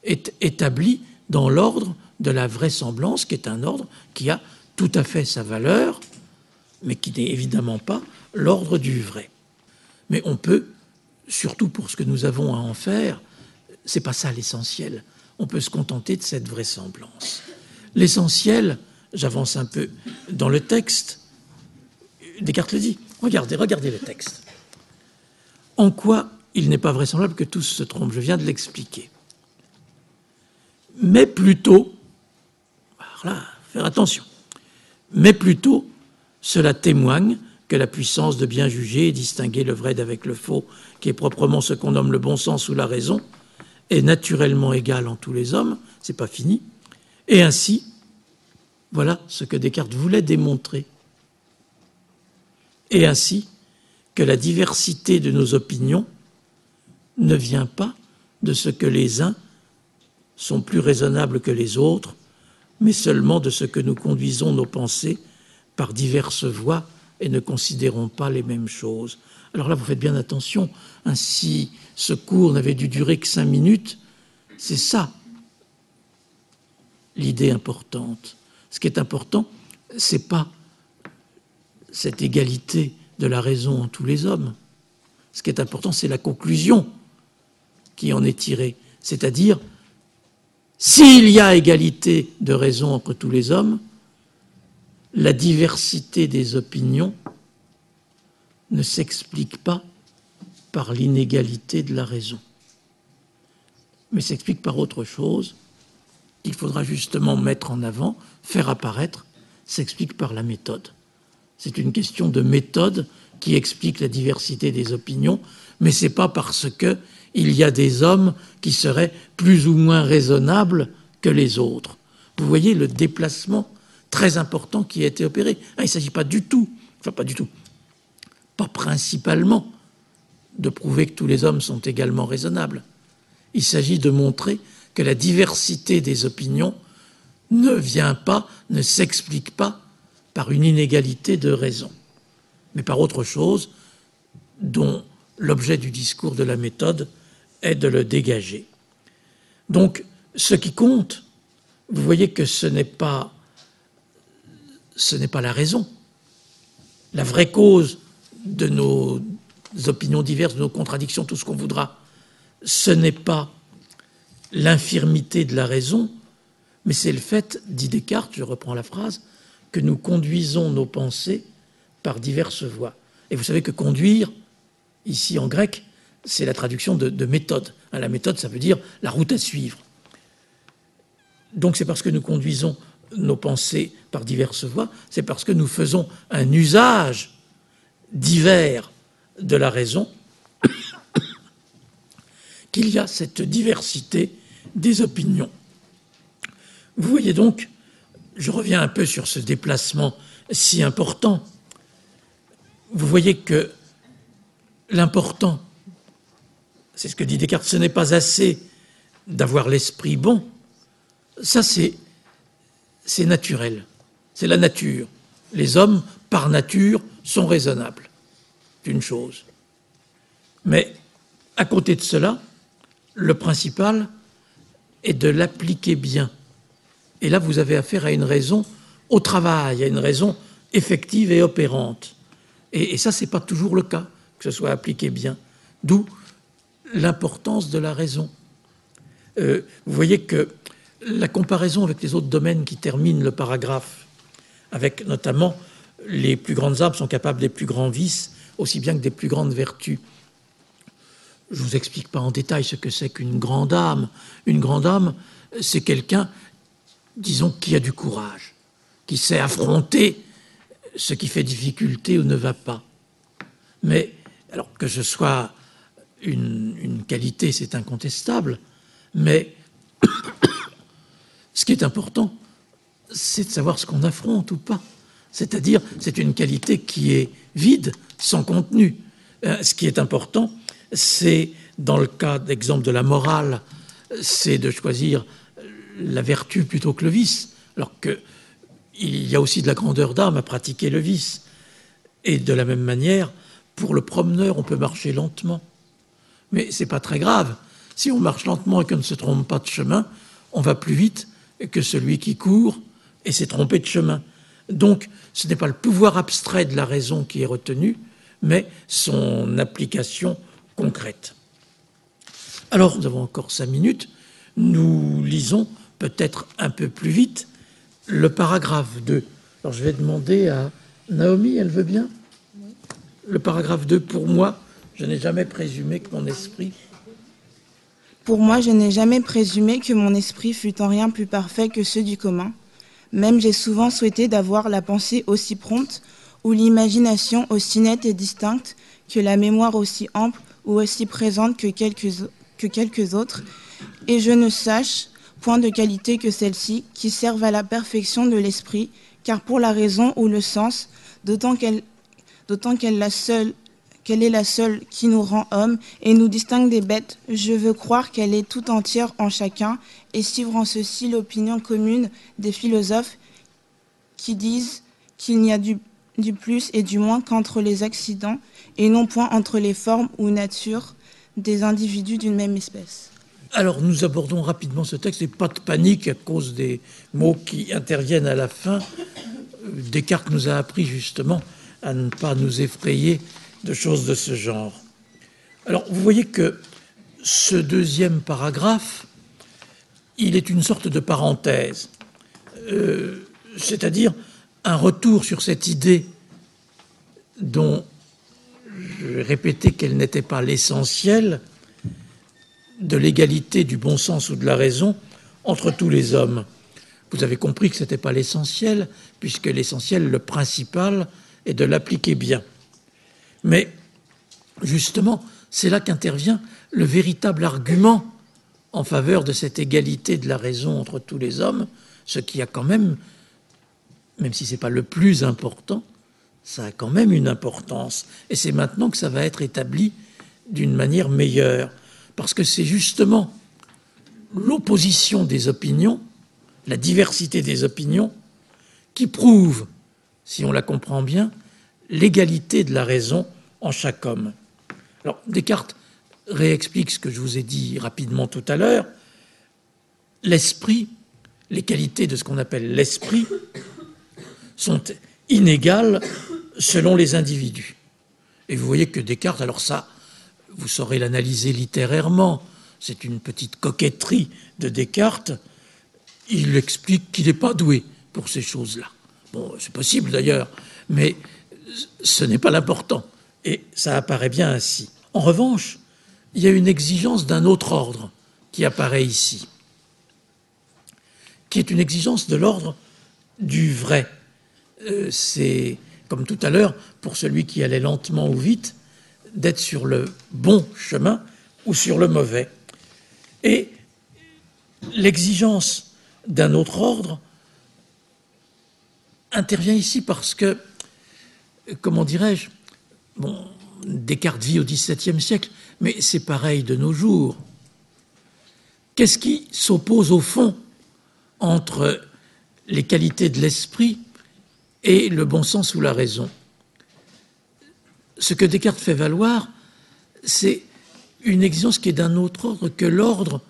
est établie dans l'ordre de la vraisemblance, qui est un ordre qui a tout à fait sa valeur, mais qui n'est évidemment pas l'ordre du vrai. Mais on peut, surtout pour ce que nous avons à en faire, c'est pas ça l'essentiel. On peut se contenter de cette vraisemblance. L'essentiel, j'avance un peu dans le texte, Descartes le dit. Regardez, regardez le texte. En quoi il n'est pas vraisemblable que tous se trompent Je viens de l'expliquer. Mais plutôt, voilà, faire attention, mais plutôt, cela témoigne que la puissance de bien juger et distinguer le vrai d'avec le faux, qui est proprement ce qu'on nomme le bon sens ou la raison, est naturellement égale en tous les hommes, c'est pas fini, et ainsi, voilà ce que Descartes voulait démontrer. Et ainsi, que la diversité de nos opinions ne vient pas de ce que les uns sont plus raisonnables que les autres, mais seulement de ce que nous conduisons nos pensées par diverses voies et ne considérons pas les mêmes choses. Alors là, vous faites bien attention. Ainsi, ce cours n'avait dû durer que cinq minutes. C'est ça l'idée importante. Ce qui est important, c'est pas cette égalité de la raison en tous les hommes. Ce qui est important, c'est la conclusion qui en est tirée. C'est-à-dire, s'il y a égalité de raison entre tous les hommes, la diversité des opinions ne s'explique pas par l'inégalité de la raison, mais s'explique par autre chose qu'il faudra justement mettre en avant, faire apparaître, s'explique par la méthode. C'est une question de méthode qui explique la diversité des opinions, mais ce n'est pas parce qu'il y a des hommes qui seraient plus ou moins raisonnables que les autres. Vous voyez le déplacement très important qui a été opéré. Ah, il ne s'agit pas du tout, enfin pas du tout, pas principalement de prouver que tous les hommes sont également raisonnables. Il s'agit de montrer que la diversité des opinions ne vient pas, ne s'explique pas par une inégalité de raison, mais par autre chose dont l'objet du discours de la méthode est de le dégager. Donc, ce qui compte, vous voyez que ce n'est pas, ce n'est pas la raison. La vraie cause de nos opinions diverses, de nos contradictions, tout ce qu'on voudra, ce n'est pas l'infirmité de la raison, mais c'est le fait, dit Descartes, je reprends la phrase, que nous conduisons nos pensées par diverses voies. Et vous savez que conduire, ici en grec, c'est la traduction de, méthode. Hein, la méthode, ça veut dire la route à suivre. Donc c'est parce que nous conduisons nos pensées par diverses voies, c'est parce que nous faisons un usage divers de la raison qu'il y a cette diversité des opinions. Vous voyez donc, je reviens un peu sur ce déplacement si important. Vous voyez que l'important, c'est ce que dit Descartes, ce n'est pas assez d'avoir l'esprit bon, ça c'est, c'est naturel, c'est la nature. Les hommes, par nature, sont raisonnables. C'est une chose. Mais à côté de cela, le principal est de l'appliquer bien. Et là, vous avez affaire à une raison au travail, à une raison effective et opérante. Et, ça, ce n'est pas toujours le cas, que ce soit appliqué bien. D'où l'importance de la raison. Euh, vous voyez que la comparaison avec les autres domaines qui terminent le paragraphe, avec notamment les plus grandes âmes sont capables des plus grands vices, aussi bien que des plus grandes vertus. Je ne vous explique pas en détail ce que c'est qu'une grande âme. Une grande âme, c'est quelqu'un, disons, qui a du courage, qui sait affronter ce qui fait difficulté ou ne va pas. Mais, alors que ce soit une, une qualité, c'est incontestable, mais ce qui est important, c'est de savoir ce qu'on affronte ou pas. C'est-à-dire, c'est une qualité qui est vide, sans contenu. Euh, ce qui est important, c'est, dans le cas d'exemple de la morale, c'est de choisir la vertu plutôt que le vice, alors qu'il y a aussi de la grandeur d'âme à pratiquer le vice. Et de la même manière, pour le promeneur, on peut marcher lentement. Mais ce n'est pas très grave. Si on marche lentement et qu'on ne se trompe pas de chemin, on va plus vite que celui qui court et s'est trompé de chemin. Donc, ce n'est pas le pouvoir abstrait de la raison qui est retenu, mais son application concrète. Alors, nous avons encore cinq minutes. Nous lisons peut-être un peu plus vite le paragraphe 2. Alors, je vais demander à Naomi, elle veut bien? Le paragraphe 2, pour moi, je n'ai jamais présumé que mon esprit. Pour moi, je n'ai jamais présumé que mon esprit fût en rien plus parfait que ceux du commun. Même j'ai souvent souhaité d'avoir la pensée aussi prompte, ou l'imagination aussi nette et distincte, que la mémoire aussi ample ou aussi présente que quelques, que quelques autres, et je ne sache point de qualité que celle-ci, qui servent à la perfection de l'esprit, car pour la raison ou le sens, d'autant qu'elle qu'elle la seule qu'elle est la seule qui nous rend hommes et nous distingue des bêtes, je veux croire qu'elle est tout entière en chacun et suivre en ceci l'opinion commune des philosophes qui disent qu'il n'y a du, plus et du moins qu'entre les accidents et non point entre les formes ou natures des individus d'une même espèce. Alors nous abordons rapidement ce texte et pas de panique à cause des mots qui interviennent à la fin. Descartes nous a appris justement à ne pas nous effrayer de choses de ce genre. Alors vous voyez que ce deuxième paragraphe, il est une sorte de parenthèse, euh, c'est-à-dire un retour sur cette idée dont je répétais qu'elle n'était pas l'essentiel de l'égalité du bon sens ou de la raison entre tous les hommes. Vous avez compris que ce n'était pas l'essentiel, puisque l'essentiel, le principal, est de l'appliquer bien. Mais justement, c'est là qu'intervient le véritable argument en faveur de cette égalité de la raison entre tous les hommes, ce qui a quand même, même si ce n'est pas le plus important, ça a quand même une importance. Et c'est maintenant que ça va être établi d'une manière meilleure. Parce que c'est justement l'opposition des opinions, la diversité des opinions, qui prouve, si on la comprend bien, l'égalité de la raison en chaque homme. Alors, Descartes réexplique ce que je vous ai dit rapidement tout à l'heure. L'esprit, les qualités de ce qu'on appelle l'esprit, sont inégales selon les individus. Et vous voyez que Descartes, alors ça, vous saurez l'analyser littérairement, c'est une petite coquetterie de Descartes, il explique qu'il n'est pas doué pour ces choses-là. Bon, c'est possible d'ailleurs, mais ce n'est pas l'important. Et ça apparaît bien ainsi. En revanche, il y a une exigence d'un autre ordre qui apparaît ici, qui est une exigence de l'ordre du vrai. Euh, c'est comme tout à l'heure, pour celui qui allait lentement ou vite, d'être sur le bon chemin ou sur le mauvais. Et l'exigence d'un autre ordre intervient ici parce que, comment dirais-je, Descartes vit au XVIIe siècle, mais c'est pareil de nos jours. Qu'est-ce qui s'oppose au fond entre les qualités de l'esprit et le bon sens ou la raison? Ce que Descartes fait valoir, c'est une exigence qui est d'un autre ordre que l'ordre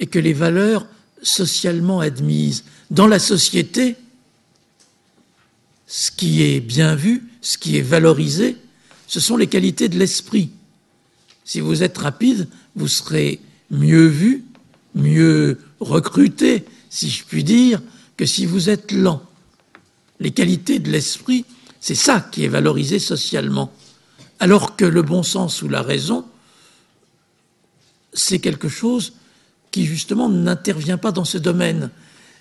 et que les valeurs socialement admises. Dans la société, ce qui est bien vu, ce qui est valorisé, ce sont les qualités de l'esprit. Si vous êtes rapide, vous serez mieux vu, mieux recruté, si je puis dire, que si vous êtes lent. Les qualités de l'esprit, c'est ça qui est valorisé socialement. Alors que le bon sens ou la raison, c'est quelque chose qui justement n'intervient pas dans ce domaine.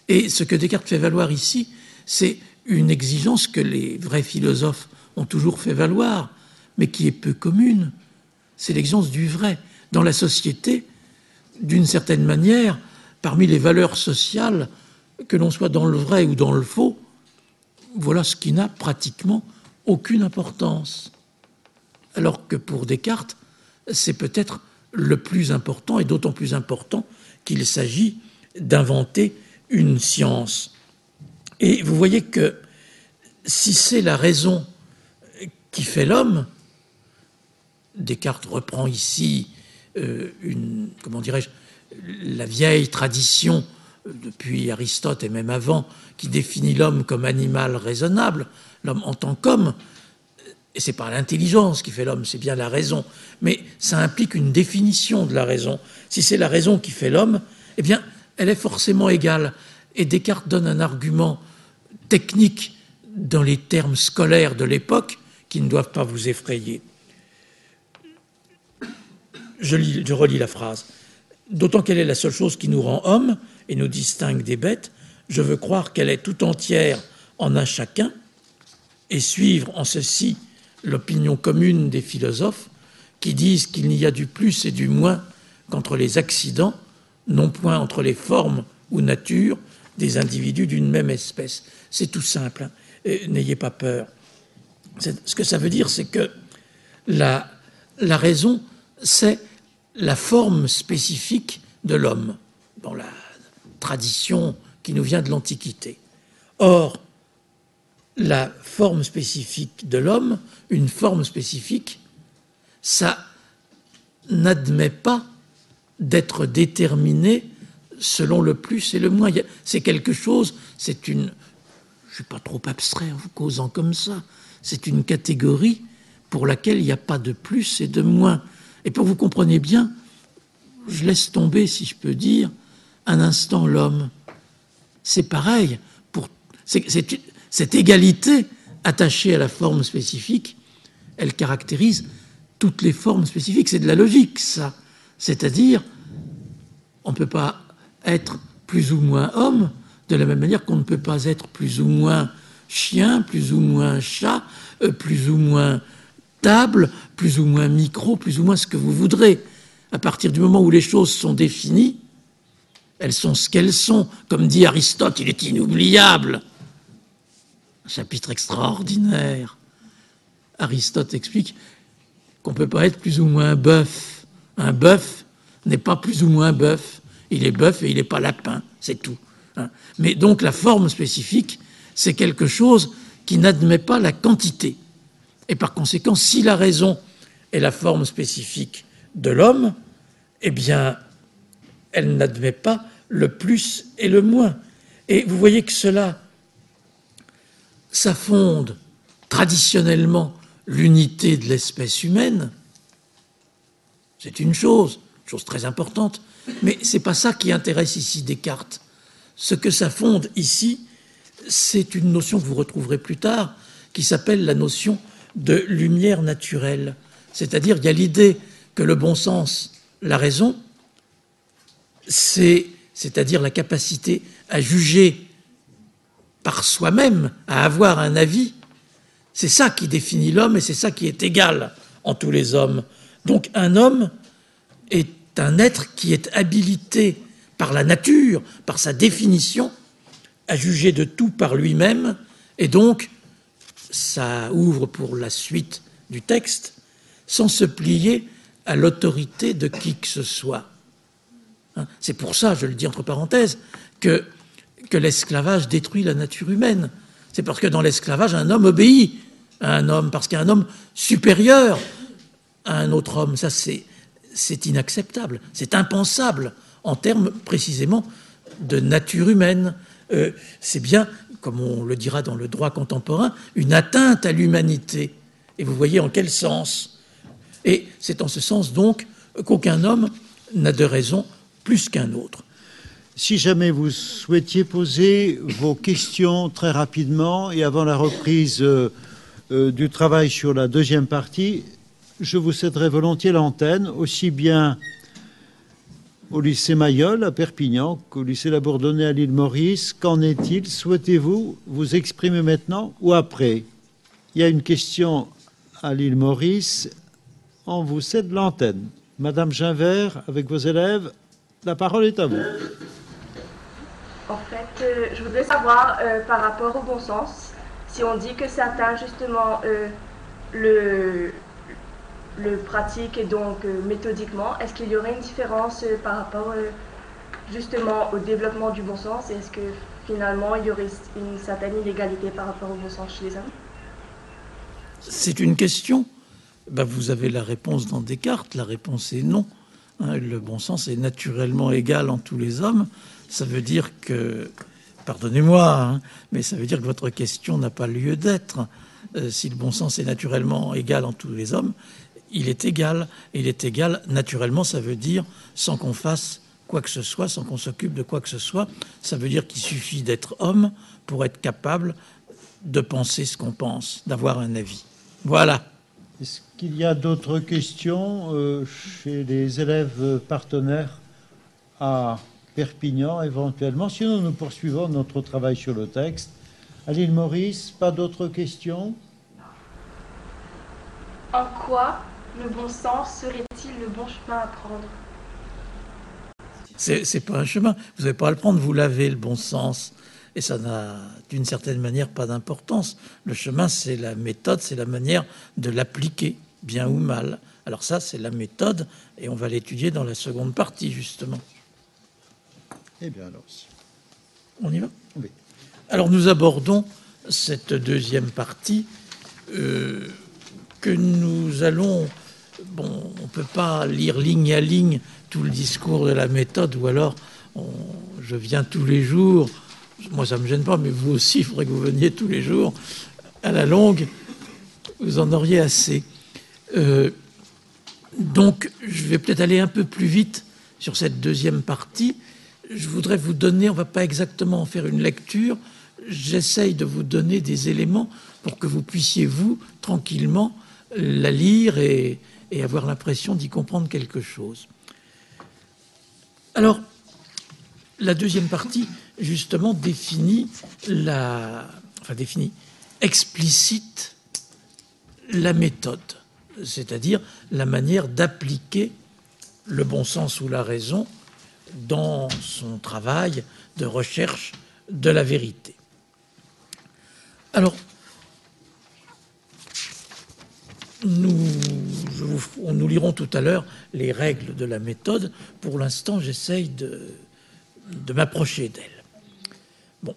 Et ce que Descartes fait valoir ici, c'est une exigence que les vrais philosophes ont toujours fait valoir, mais qui est peu commune. C'est l'exigence du vrai. Dans la société, d'une certaine manière, parmi les valeurs sociales, que l'on soit dans le vrai ou dans le faux, voilà ce qui n'a pratiquement aucune importance. Alors que pour Descartes, c'est peut-être le plus important, et d'autant plus important qu'il s'agit d'inventer une science. Et vous voyez que si c'est la raison qui fait l'homme, Descartes reprend ici euh, une, comment dirais-je, la vieille tradition euh, depuis Aristote et même avant, qui définit l'homme comme animal raisonnable, l'homme en tant qu'homme, et c'est pas l'intelligence qui fait l'homme, c'est bien la raison. Mais ça implique une définition de la raison. Si c'est la raison qui fait l'homme, eh bien, elle est forcément égale. Et Descartes donne un argument technique dans les termes scolaires de l'époque qui ne doivent pas vous effrayer. Je, je relis la phrase. D'autant qu'elle est la seule chose qui nous rend hommes et nous distingue des bêtes, je veux croire qu'elle est tout entière en un chacun et suivre en ceci l'opinion commune des philosophes qui disent qu'il n'y a du plus et du moins qu'entre les accidents, non point entre les formes ou natures des individus d'une même espèce. C'est tout simple, hein. n'ayez pas peur. Ce que ça veut dire, c'est que la, la raison, c'est la forme spécifique de l'homme dans la tradition qui nous vient de l'Antiquité. Or, la forme spécifique de l'homme, une forme spécifique, ça n'admet pas d'être déterminé selon le plus et le moins. C'est quelque chose, c'est une, je ne suis pas trop abstrait en vous causant comme ça, c'est une catégorie pour laquelle il n'y a pas de plus et de moins. Et pour vous compreniez bien, je laisse tomber, si je peux dire, un instant l'homme. C'est pareil. Pour, cette égalité attachée à la forme spécifique, elle caractérise toutes les formes spécifiques. C'est de la logique, ça. C'est-à-dire, on ne peut pas être plus ou moins homme de la même manière qu'on ne peut pas être plus ou moins chien, plus ou moins chat, euh, plus ou moins table, plus ou moins micro, plus ou moins ce que vous voudrez. À partir du moment où les choses sont définies, elles sont ce qu'elles sont. Comme dit Aristote, il est inoubliable. Chapitre extraordinaire. Aristote explique qu'on ne peut pas être plus ou moins bœuf. Un bœuf n'est pas plus ou moins bœuf. Il est bœuf et il n'est pas lapin, c'est tout. Hein. Mais donc la forme spécifique, c'est quelque chose qui n'admet pas la quantité. Et par conséquent, si la raison est la forme spécifique de l'homme, eh bien, elle n'admet pas le plus et le moins. Et vous voyez que cela, ça fonde traditionnellement l'unité de l'espèce humaine. C'est une chose, chose très importante, mais ce n'est pas ça qui intéresse ici Descartes. Ce que ça fonde ici, c'est une notion que vous retrouverez plus tard, qui s'appelle la notion de lumière naturelle. C'est-à-dire, il y a l'idée que le bon sens, la raison, c'est-à-dire la capacité à juger par soi-même, à avoir un avis, C'est ça qui définit l'homme et c'est ça qui est égal en tous les hommes. Donc un homme est un être qui est habilité par la nature, par sa définition, à juger de tout par lui-même, et donc ça ouvre pour la suite du texte, sans se plier à l'autorité de qui que ce soit. Hein, c'est pour ça, je le dis entre parenthèses, que, que l'esclavage détruit la nature humaine. C'est parce que dans l'esclavage, un homme obéit à un homme, parce qu'il y a un homme supérieur à un autre homme. Ça, c'est, c'est inacceptable, c'est impensable en termes précisément de nature humaine. Euh, c'est bien, comme on le dira dans le droit contemporain, une atteinte à l'humanité. Et vous voyez en quel sens. Et c'est en ce sens donc qu'aucun homme n'a de raison plus qu'un autre. Si jamais vous souhaitiez poser vos questions très rapidement et avant la reprise euh, euh, du travail sur la deuxième partie, je vous céderai volontiers l'antenne, aussi bien au lycée Mayol à Perpignan qu'au lycée Labourdonnais à l'île Maurice. Qu'en est-il? Souhaitez-vous vous exprimer maintenant ou après? Il y a une question à l'île Maurice. On vous cède l'antenne. Madame Ginvert, avec vos élèves, la parole est à vous. En fait, euh, je voudrais savoir euh, par rapport au bon sens, si on dit que certains justement euh, le, le pratique et donc euh, méthodiquement, est-ce qu'il y aurait une différence euh, par rapport euh, justement au développement du bon sens? Est-ce que finalement il y aurait une certaine inégalité par rapport au bon sens chez les hommes? C'est une question. Ben, vous avez la réponse dans Descartes. La réponse est non. Hein, le bon sens est naturellement égal en tous les hommes. Ça veut dire que, pardonnez-moi, hein, mais ça veut dire que votre question n'a pas lieu d'être. si le bon sens est naturellement égal en tous les hommes, il est égal. il est égal, naturellement, ça veut dire sans qu'on fasse quoi que ce soit, sans qu'on s'occupe de quoi que ce soit. Ça veut dire qu'il suffit d'être homme pour être capable de penser ce qu'on pense, d'avoir un avis. Voilà. Est-ce qu'il y a d'autres questions euh, chez les élèves partenaires à Perpignan éventuellement? Sinon, nous poursuivons notre travail sur le texte. À l'île Maurice, pas d'autres questions? En quoi le bon sens serait-il le bon chemin à prendre? C'est pas un chemin. Vous n'avez pas à le prendre, vous l'avez, le bon sens. Et ça n'a, d'une certaine manière, pas d'importance. Le chemin, c'est la méthode, c'est la manière de l'appliquer, bien ou mal. Alors ça, c'est la méthode, et on va l'étudier dans la seconde partie, justement. Eh bien, alors. On y va? Oui. Alors nous abordons cette deuxième partie euh, que nous allons on ne peut pas lire ligne à ligne tout le discours de la méthode, ou alors je viens tous les jours. Moi, ça ne me gêne pas, mais vous aussi, il faudrait que vous veniez tous les jours. À la longue, vous en auriez assez. Euh, donc, je vais peut-être aller un peu plus vite sur cette deuxième partie. Je voudrais vous donner, on ne va pas exactement en faire une lecture, j'essaye de vous donner des éléments pour que vous puissiez, vous, tranquillement, la lire et, et avoir l'impression d'y comprendre quelque chose. Alors, la deuxième partie, justement, définit la, enfin définit, explicite la méthode, c'est-à-dire la manière d'appliquer le bon sens ou la raison dans son travail de recherche de la vérité. Alors, nous, nous lirons tout à l'heure les règles de la méthode. Pour l'instant, j'essaye de, m'approcher d'elle. Bon.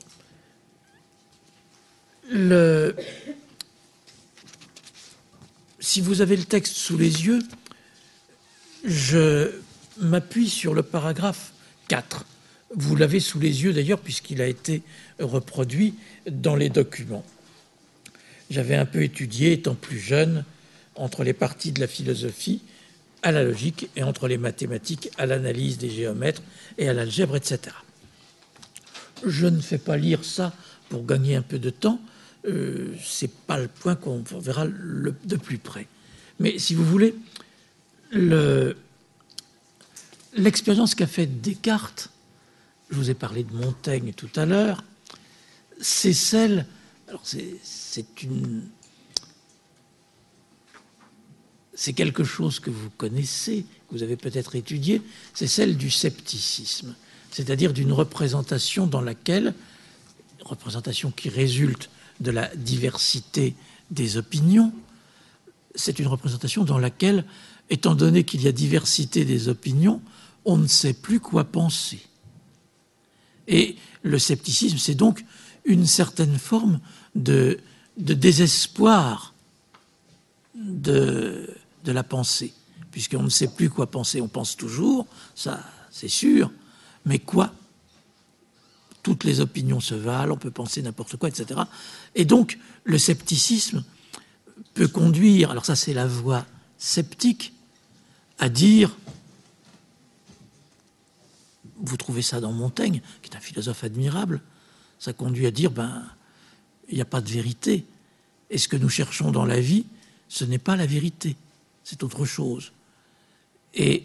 Si vous avez le texte sous les yeux, je m'appuie sur le paragraphe 4. Vous l'avez sous les yeux d'ailleurs puisqu'il a été reproduit dans les documents. J'avais un peu étudié, étant plus jeune, entre les parties de la philosophie à la logique et entre les mathématiques à l'analyse des géomètres et à l'algèbre, etc. Je ne fais pas lire ça pour gagner un peu de temps. Euh, Ce n'est pas le point qu'on verra de plus près. Mais si vous voulez, l'expérience qu'a faite Descartes, je vous ai parlé de Montaigne tout à l'heure, c'est celle. Alors, c'est une c'est quelque chose que vous connaissez, que vous avez peut-être étudié, c'est celle du scepticisme, c'est-à-dire d'une représentation dans laquelle, représentation qui résulte de la diversité des opinions, c'est une représentation dans laquelle, étant donné qu'il y a diversité des opinions, on ne sait plus quoi penser. Et le scepticisme, c'est donc une certaine forme de, de désespoir de, de la pensée, puisqu'on ne sait plus quoi penser. On pense toujours, ça c'est sûr, mais quoi? Toutes les opinions se valent, on peut penser n'importe quoi, etc. Et donc le scepticisme peut conduire, alors ça c'est la voie sceptique, à dire, vous trouvez ça dans Montaigne, qui est un philosophe admirable, ça conduit à dire, ben, il n'y a pas de vérité. Et ce que nous cherchons dans la vie, ce n'est pas la vérité c'est autre chose. Et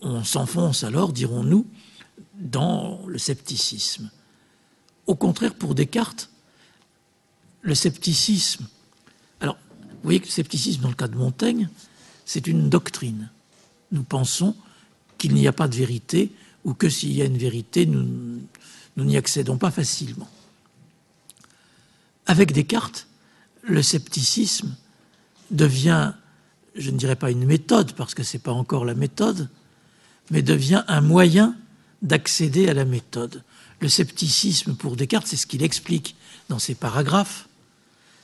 on s'enfonce alors, dirons-nous, dans le scepticisme. Au contraire, pour Descartes, le scepticisme, alors, vous voyez que le scepticisme, dans le cas de Montaigne, c'est une doctrine. Nous pensons qu'il n'y a pas de vérité ou que s'il y a une vérité, nous n'y accédons pas facilement. Avec Descartes, le scepticisme devient je ne dirais pas une méthode, parce que ce n'est pas encore la méthode, mais devient un moyen d'accéder à la méthode. Le scepticisme pour Descartes, c'est ce qu'il explique dans ses paragraphes,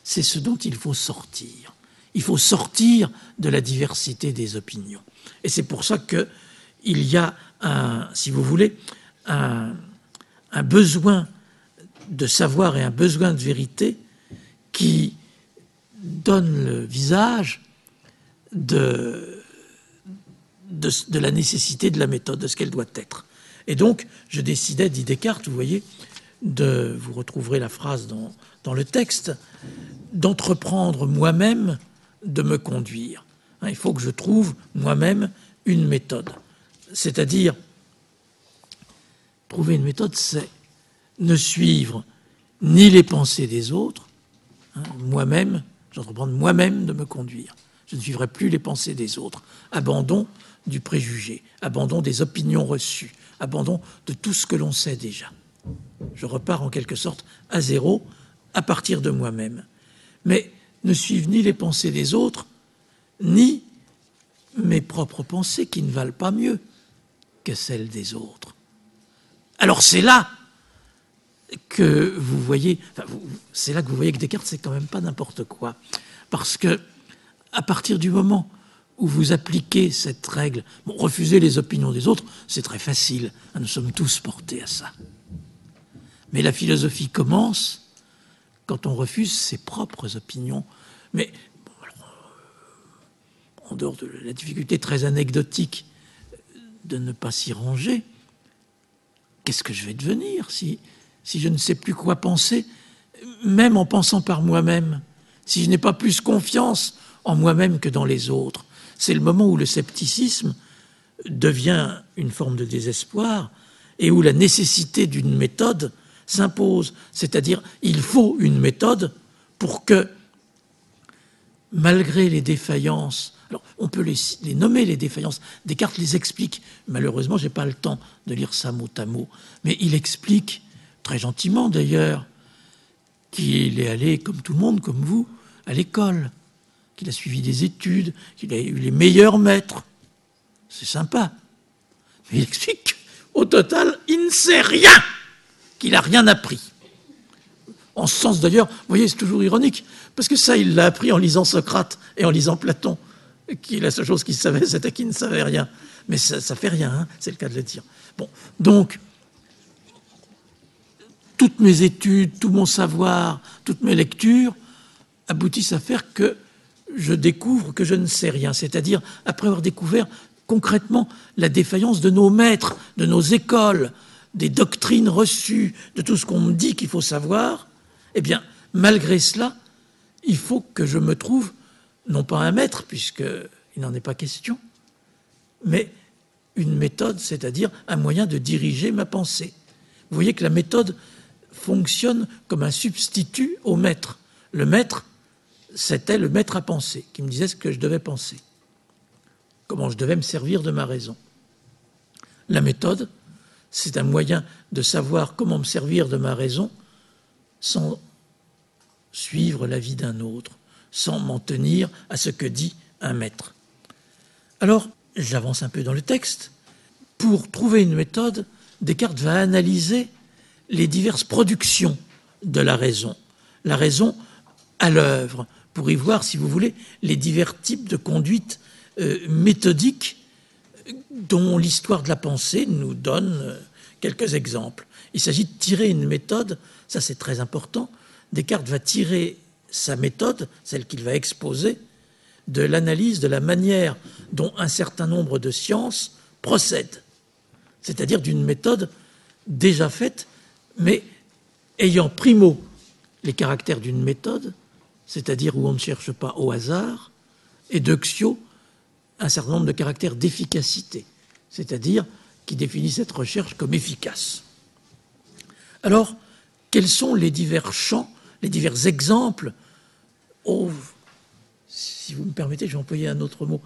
c'est ce dont il faut sortir. Il faut sortir de la diversité des opinions. Et c'est pour ça qu'il y a, un, si vous voulez, un, un besoin de savoir et un besoin de vérité qui donne le visage de, de, la nécessité de la méthode, de ce qu'elle doit être. Et donc, je décidais, dit Descartes, vous voyez, de, vous retrouverez la phrase dans, dans le texte, d'entreprendre moi-même de me conduire. Hein, il faut que je trouve moi-même une méthode. C'est-à-dire, trouver une méthode, c'est ne suivre ni les pensées des autres, hein, moi-même, j'entreprends moi-même de me conduire. Je ne suivrai plus les pensées des autres. Abandon du préjugé, abandon des opinions reçues, abandon de tout ce que l'on sait déjà. Je repars en quelque sorte à zéro à partir de moi-même. Mais ne suivent ni les pensées des autres, ni mes propres pensées qui ne valent pas mieux que celles des autres. Alors c'est là que vous voyez, c'est là que vous voyez que Descartes, c'est quand même pas n'importe quoi. Parce que à partir du moment où vous appliquez cette règle, refuser les opinions des autres, c'est très facile. Nous sommes tous portés à ça. Mais la philosophie commence quand on refuse ses propres opinions. Mais en dehors de la difficulté très anecdotique de ne pas s'y ranger, qu'est-ce que je vais devenir si, si je ne sais plus quoi penser, même en pensant par moi-même, si je n'ai pas plus confiance en moi-même que dans les autres. C'est le moment où le scepticisme devient une forme de désespoir et où la nécessité d'une méthode s'impose. C'est-à-dire, il faut une méthode pour que, malgré les défaillances, on peut les, nommer les défaillances, Descartes les explique, malheureusement je n'ai pas le temps de lire ça mot à mot, mais il explique, très gentiment d'ailleurs, qu'il est allé, comme tout le monde, comme vous, à l'école, qu'il a suivi des études, qu'il a eu les meilleurs maîtres. C'est sympa. Mais il explique qu'au total, il ne sait rien, qu'il n'a rien appris. En ce sens d'ailleurs, vous voyez, c'est toujours ironique, parce que ça, il l'a appris en lisant Socrate et en lisant Platon, qui la seule chose qu'il savait, c'était qu'il ne savait rien. Mais ça, ne fait rien, hein, c'est le cas de le dire. Bon, donc, toutes mes études, tout mon savoir, toutes mes lectures aboutissent à faire que je découvre que je ne sais rien, c'est-à-dire après avoir découvert concrètement la défaillance de nos maîtres, de nos écoles, des doctrines reçues, de tout ce qu'on me dit qu'il faut savoir, eh bien, malgré cela, il faut que je me trouve, non pas un maître, puisqu'il n'en est pas question, mais une méthode, c'est-à-dire un moyen de diriger ma pensée. Vous voyez que la méthode fonctionne comme un substitut au maître. Le maître, c'était le maître à penser qui me disait ce que je devais penser, comment je devais me servir de ma raison. La méthode, c'est un moyen de savoir comment me servir de ma raison sans suivre la vie d'un autre, sans m'en tenir à ce que dit un maître. Alors, j'avance un peu dans le texte. Pour trouver une méthode, Descartes va analyser les diverses productions de la raison, la raison à l'œuvre, pour y voir, si vous voulez, les divers types de conduites euh, méthodiques dont l'histoire de la pensée nous donne euh, quelques exemples. Il s'agit de tirer une méthode, ça c'est très important. Descartes va tirer sa méthode, celle qu'il va exposer, de l'analyse de la manière dont un certain nombre de sciences procèdent, c'est-à-dire d'une méthode déjà faite, mais ayant primo les caractères d'une méthode, c'est-à-dire où on ne cherche pas au hasard, et d'Oxio, un certain nombre de caractères d'efficacité, c'est-à-dire qui définit cette recherche comme efficace. Alors, quels sont les divers champs, les divers exemples Si vous me permettez, je vais employer un autre mot.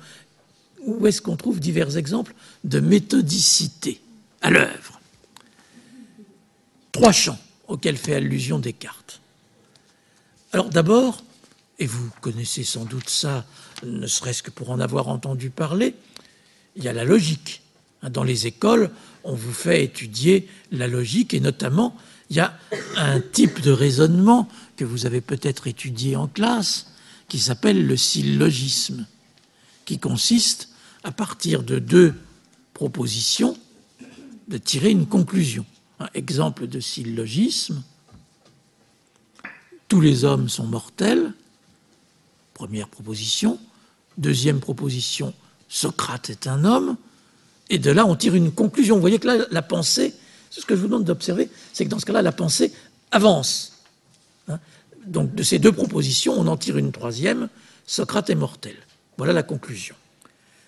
Où est-ce qu'on trouve divers exemples de méthodicité à l'œuvre? Trois champs auxquels fait allusion Descartes. Alors d'abord, et vous connaissez sans doute ça, ne serait-ce que pour en avoir entendu parler, il y a la logique. Dans les écoles, on vous fait étudier la logique et notamment, il y a un type de raisonnement que vous avez peut-être étudié en classe qui s'appelle le syllogisme, qui consiste, à partir de deux propositions, de tirer une conclusion. Un exemple de syllogisme, tous les hommes sont mortels, première proposition. Deuxième proposition, Socrate est un homme. Et de là, on tire une conclusion. Vous voyez que là, la pensée, ce que je vous demande d'observer, c'est que dans ce cas-là, la pensée avance. Hein. Donc de ces deux propositions, on en tire une troisième, Socrate est mortel. Voilà la conclusion.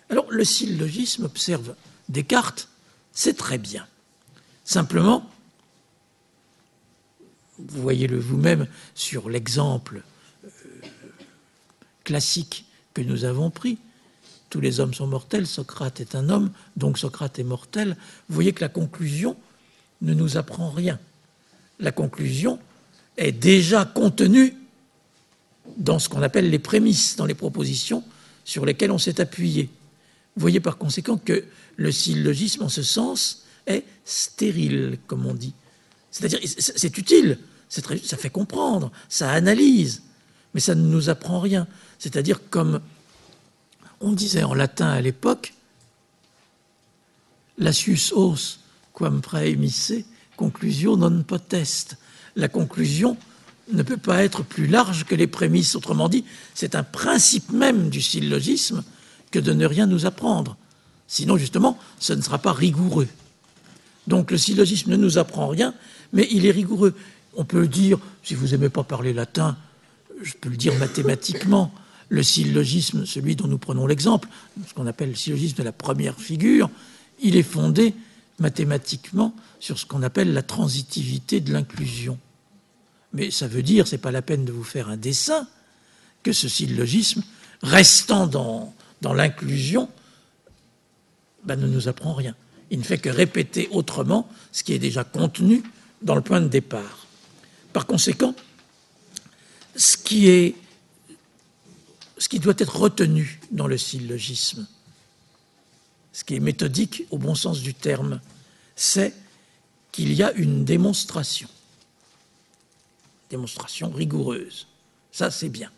Alors le syllogisme observe Descartes, c'est très bien. Simplement, vous voyez-le vous-même sur l'exemple classique que nous avons pris, tous les hommes sont mortels, Socrate est un homme, donc Socrate est mortel, vous voyez que la conclusion ne nous apprend rien. La conclusion est déjà contenue dans ce qu'on appelle les prémices, dans les propositions sur lesquelles on s'est appuyé. Vous voyez par conséquent que le syllogisme, en ce sens, est stérile, comme on dit. C'est-à-dire, c'est utile, ça fait comprendre, ça analyse, mais ça ne nous apprend rien. C'est-à-dire, comme on disait en latin à l'époque, Lasius os quam praemisse, conclusio non potest. La conclusion ne peut pas être plus large que les prémices. Autrement dit, c'est un principe même du syllogisme que de ne rien nous apprendre. Sinon, justement, ce ne sera pas rigoureux. Donc le syllogisme ne nous apprend rien, mais il est rigoureux. On peut le dire, si vous n'aimez pas parler latin, je peux le dire mathématiquement le syllogisme, celui dont nous prenons l'exemple, ce qu'on appelle le syllogisme de la première figure, il est fondé mathématiquement sur ce qu'on appelle la transitivité de l'inclusion. Mais ça veut dire, c'est pas la peine de vous faire un dessin, que ce syllogisme, restant dans, dans l'inclusion, ben, ne nous apprend rien. Il ne fait que répéter autrement ce qui est déjà contenu dans le point de départ. Par conséquent, ce qui est ce qui doit être retenu dans le syllogisme, ce qui est méthodique au bon sens du terme, c'est qu'il y a une démonstration, démonstration rigoureuse. Ça, c'est bien,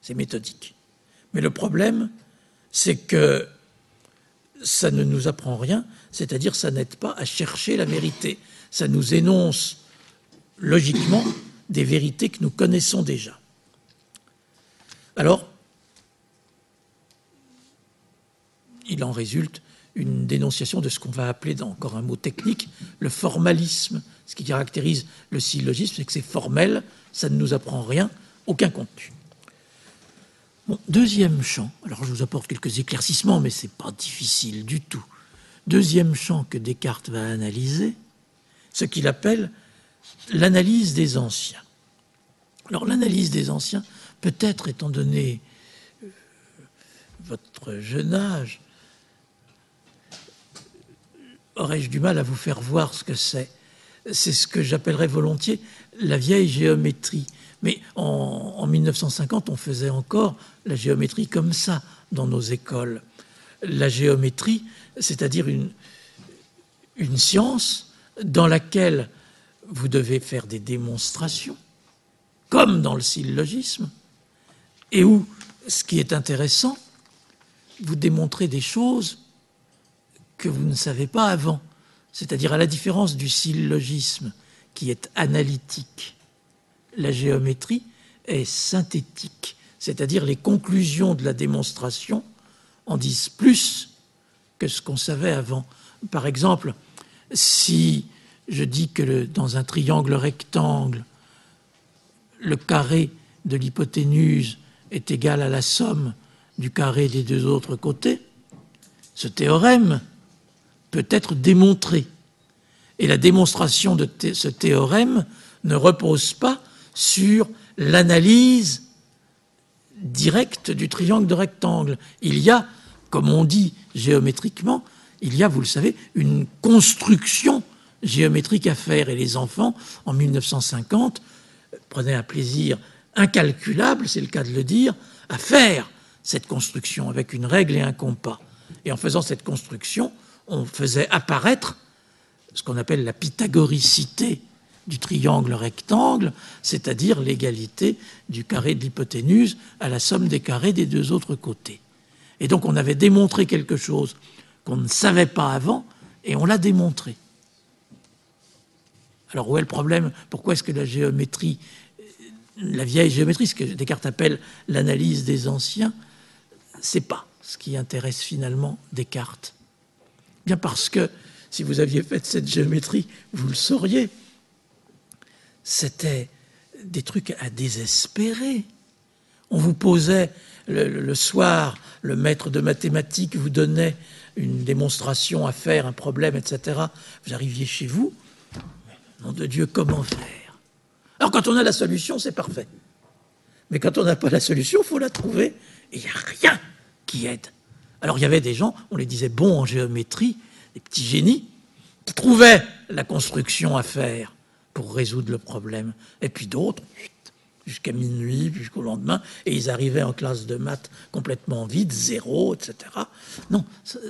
c'est méthodique. Mais le problème, c'est que ça ne nous apprend rien, c'est-à-dire ça n'aide pas à chercher la vérité. Ça nous énonce logiquement des vérités que nous connaissons déjà. Alors, il en résulte une dénonciation de ce qu'on va appeler, encore un mot technique, le formalisme. Ce qui caractérise le syllogisme, c'est que c'est formel, ça ne nous apprend rien, aucun contenu. deuxième champ, alors je vous apporte quelques éclaircissements, mais ce n'est pas difficile du tout. Deuxième champ que Descartes va analyser, ce qu'il appelle l'analyse des anciens. Alors l'analyse des anciens peut-être étant donné euh, votre jeune âge, aurais-je du mal à vous faire voir ce que c'est? C'est ce que j'appellerais volontiers la vieille géométrie. Mais en, 1950, on faisait encore la géométrie comme ça dans nos écoles. La géométrie, c'est-à-dire une, une science dans laquelle vous devez faire des démonstrations, comme dans le syllogisme, et où, ce qui est intéressant, vous démontrez des choses que vous ne savez pas avant. C'est-à-dire à la différence du syllogisme qui est analytique, la géométrie est synthétique, c'est-à-dire les conclusions de la démonstration en disent plus que ce qu'on savait avant. Par exemple, si je dis que dans un triangle rectangle, le carré de l'hypoténuse est égal à la somme du carré des deux autres côtés, ce théorème peut être démontré. Et la démonstration de ce théorème ne repose pas sur l'analyse directe du triangle de rectangle. Il y a, comme on dit géométriquement, il y a, vous le savez, une construction géométrique à faire. Et les enfants, en 1950, prenaient un plaisir incalculable, c'est le cas de le dire, à faire cette construction avec une règle et un compas. Et en faisant cette construction, on faisait apparaître ce qu'on appelle la pythagoricité du triangle rectangle, c'est-à-dire l'égalité du carré de l'hypoténuse à la somme des carrés des deux autres côtés. Et donc on avait démontré quelque chose qu'on ne savait pas avant, et on l'a démontré. Alors où est le problème? Pourquoi est-ce que la géométrie, la vieille géométrie, ce que Descartes appelle l'analyse des anciens, c'est pas ce qui intéresse finalement Descartes? Bien parce que si vous aviez fait cette géométrie, vous le sauriez. C'était des trucs à désespérer. On vous posait le, soir, le maître de mathématiques vous donnait une démonstration à faire, un problème, etc. Vous arriviez chez vous, nom de Dieu, comment faire? Alors quand on a la solution, c'est parfait. Mais quand on n'a pas la solution, il faut la trouver. Et il n'y a rien qui aide. Alors il y avait des gens, on les disait bons en géométrie, des petits génies, qui trouvaient la construction à faire pour résoudre le problème. Et puis d'autres, jusqu'à minuit, jusqu'au lendemain, et ils arrivaient en classe de maths complètement vide, zéro, etc. Non,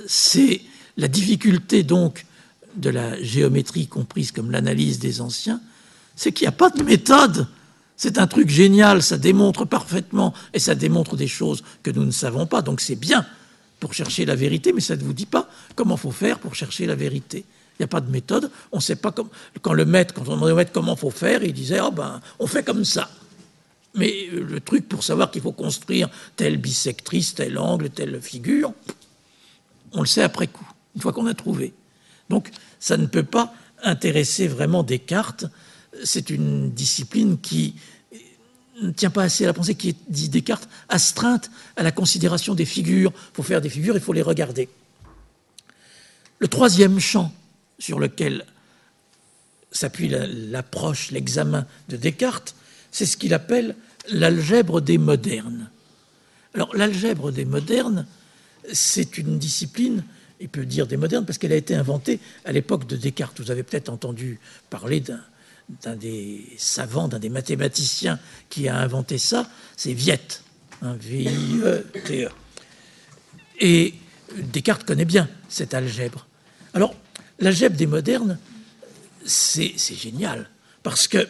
c'est la difficulté donc de la géométrie comprise comme l'analyse des anciens, c'est qu'il n'y a pas de méthode. C'est un truc génial, ça démontre parfaitement, et ça démontre des choses que nous ne savons pas, donc c'est bien pour chercher la vérité, mais ça ne vous dit pas comment faut faire pour chercher la vérité. Il n'y a pas de méthode. On sait pas comment. Quand le maître, quand on demandait au maître comment faut faire, il disait oh ben, on fait comme ça. Mais euh, le truc pour savoir qu'il faut construire telle bisectrice, tel angle, telle figure, on le sait après coup, une fois qu'on a trouvé. Donc ça ne peut pas intéresser vraiment Descartes. C'est une discipline qui ne tient pas assez à la pensée qui est, dit Descartes, astreinte à la considération des figures. Il faut faire des figures, il faut les regarder. Le troisième champ sur lequel s'appuie l'approche, l'examen de Descartes, c'est ce qu'il appelle l'algèbre des modernes. Alors l'algèbre des modernes, c'est une discipline, il peut dire des modernes, parce qu'elle a été inventée à l'époque de Descartes. Vous avez peut-être entendu parler d'un d'un des savants, d'un des mathématiciens qui a inventé ça, c'est Viette, hein, V-I-E-T-E. Et Descartes connaît bien cette algèbre. Alors, l'algèbre des modernes, c'est génial, parce que,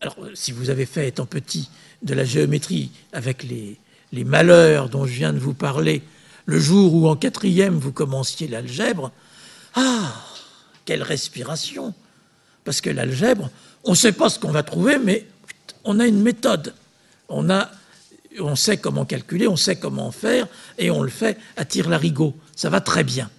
alors, si vous avez fait, étant petit, de la géométrie avec les, les malheurs dont je viens de vous parler, le jour où en quatrième vous commenciez l'algèbre, ah, quelle respiration parce que l'algèbre, on ne sait pas ce qu'on va trouver, mais on a une méthode. On, a, on sait comment calculer, on sait comment faire, et on le fait à tire-larigot. Ça va très bien.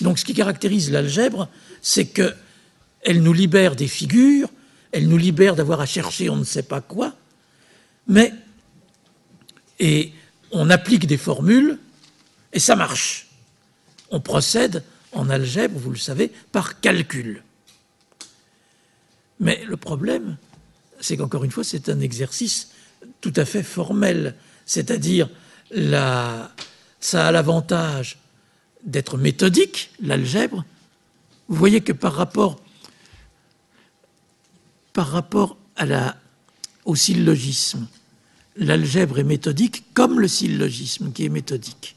Donc ce qui caractérise l'algèbre, c'est qu'elle nous libère des figures, elle nous libère d'avoir à chercher on ne sait pas quoi, mais et on applique des formules et ça marche. On procède en algèbre, vous le savez, par calcul. Mais le problème, c'est qu'encore une fois, c'est un exercice tout à fait formelle, c'est-à-dire ça a l'avantage d'être méthodique, l'algèbre. Vous voyez que par rapport, par rapport à la, au syllogisme, l'algèbre est méthodique comme le syllogisme qui est méthodique.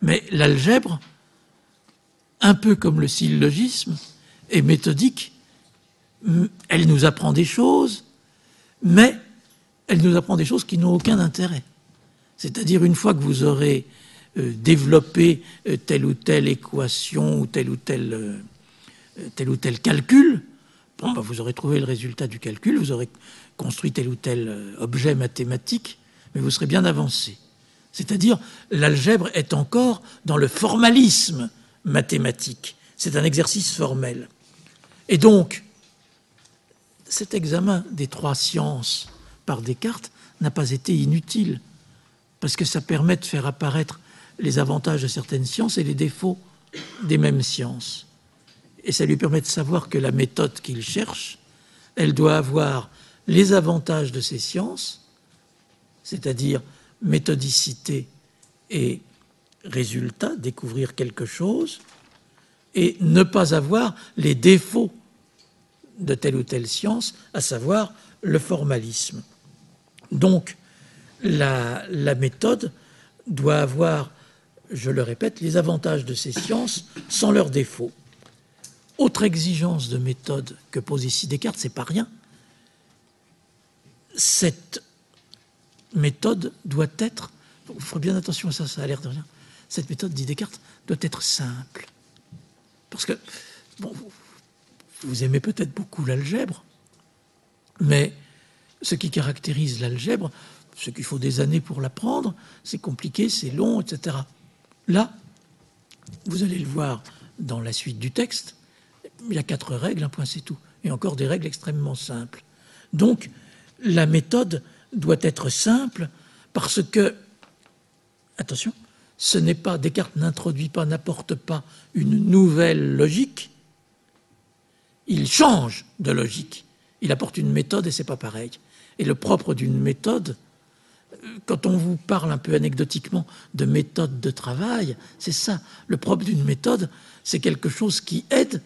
Mais l'algèbre, un peu comme le syllogisme, est méthodique. Elle nous apprend des choses, mais elle nous apprend des choses qui n'ont aucun intérêt. C'est-à-dire, une fois que vous aurez euh, développé euh, telle ou telle équation ou tel ou tel, euh, ou tel calcul, bah, vous aurez trouvé le résultat du calcul, vous aurez construit tel ou tel objet mathématique, mais vous serez bien avancé. C'est-à-dire, l'algèbre est encore dans le formalisme mathématique. C'est un exercice formel. Et donc, cet examen des trois sciences par Descartes n'a pas été inutile, parce que ça permet de faire apparaître les avantages de certaines sciences et les défauts des mêmes sciences. Et ça lui permet de savoir que la méthode qu'il cherche, elle doit avoir les avantages de ces sciences, c'est-à-dire méthodicité et résultat, découvrir quelque chose, et ne pas avoir les défauts de telle ou telle science, à savoir le formalisme. Donc, la, méthode doit avoir, je le répète, les avantages de ces sciences sans leurs défauts. Autre exigence de méthode que pose ici Descartes, c'est pas rien. Cette méthode doit être, il faut bien attention à ça, ça a l'air de rien. Cette méthode, dit Descartes, doit être simple. Parce que, bon, vous aimez peut-être beaucoup l'algèbre, mais ce qui caractérise l'algèbre, ce qu'il faut des années pour l'apprendre, c'est compliqué, c'est long, etc. Là, vous allez le voir dans la suite du texte, il y a quatre règles, un point c'est tout, et encore des règles extrêmement simples. Donc, la méthode doit être simple parce que, attention, ce n'est pas, Descartes n'introduit pas, n'apporte pas une nouvelle logique, il change de logique. Il apporte une méthode et c'est pas pareil. Et le propre d'une méthode, quand on vous parle un peu anecdotiquement de méthode de travail, c'est ça. Le propre d'une méthode, c'est quelque chose qui aide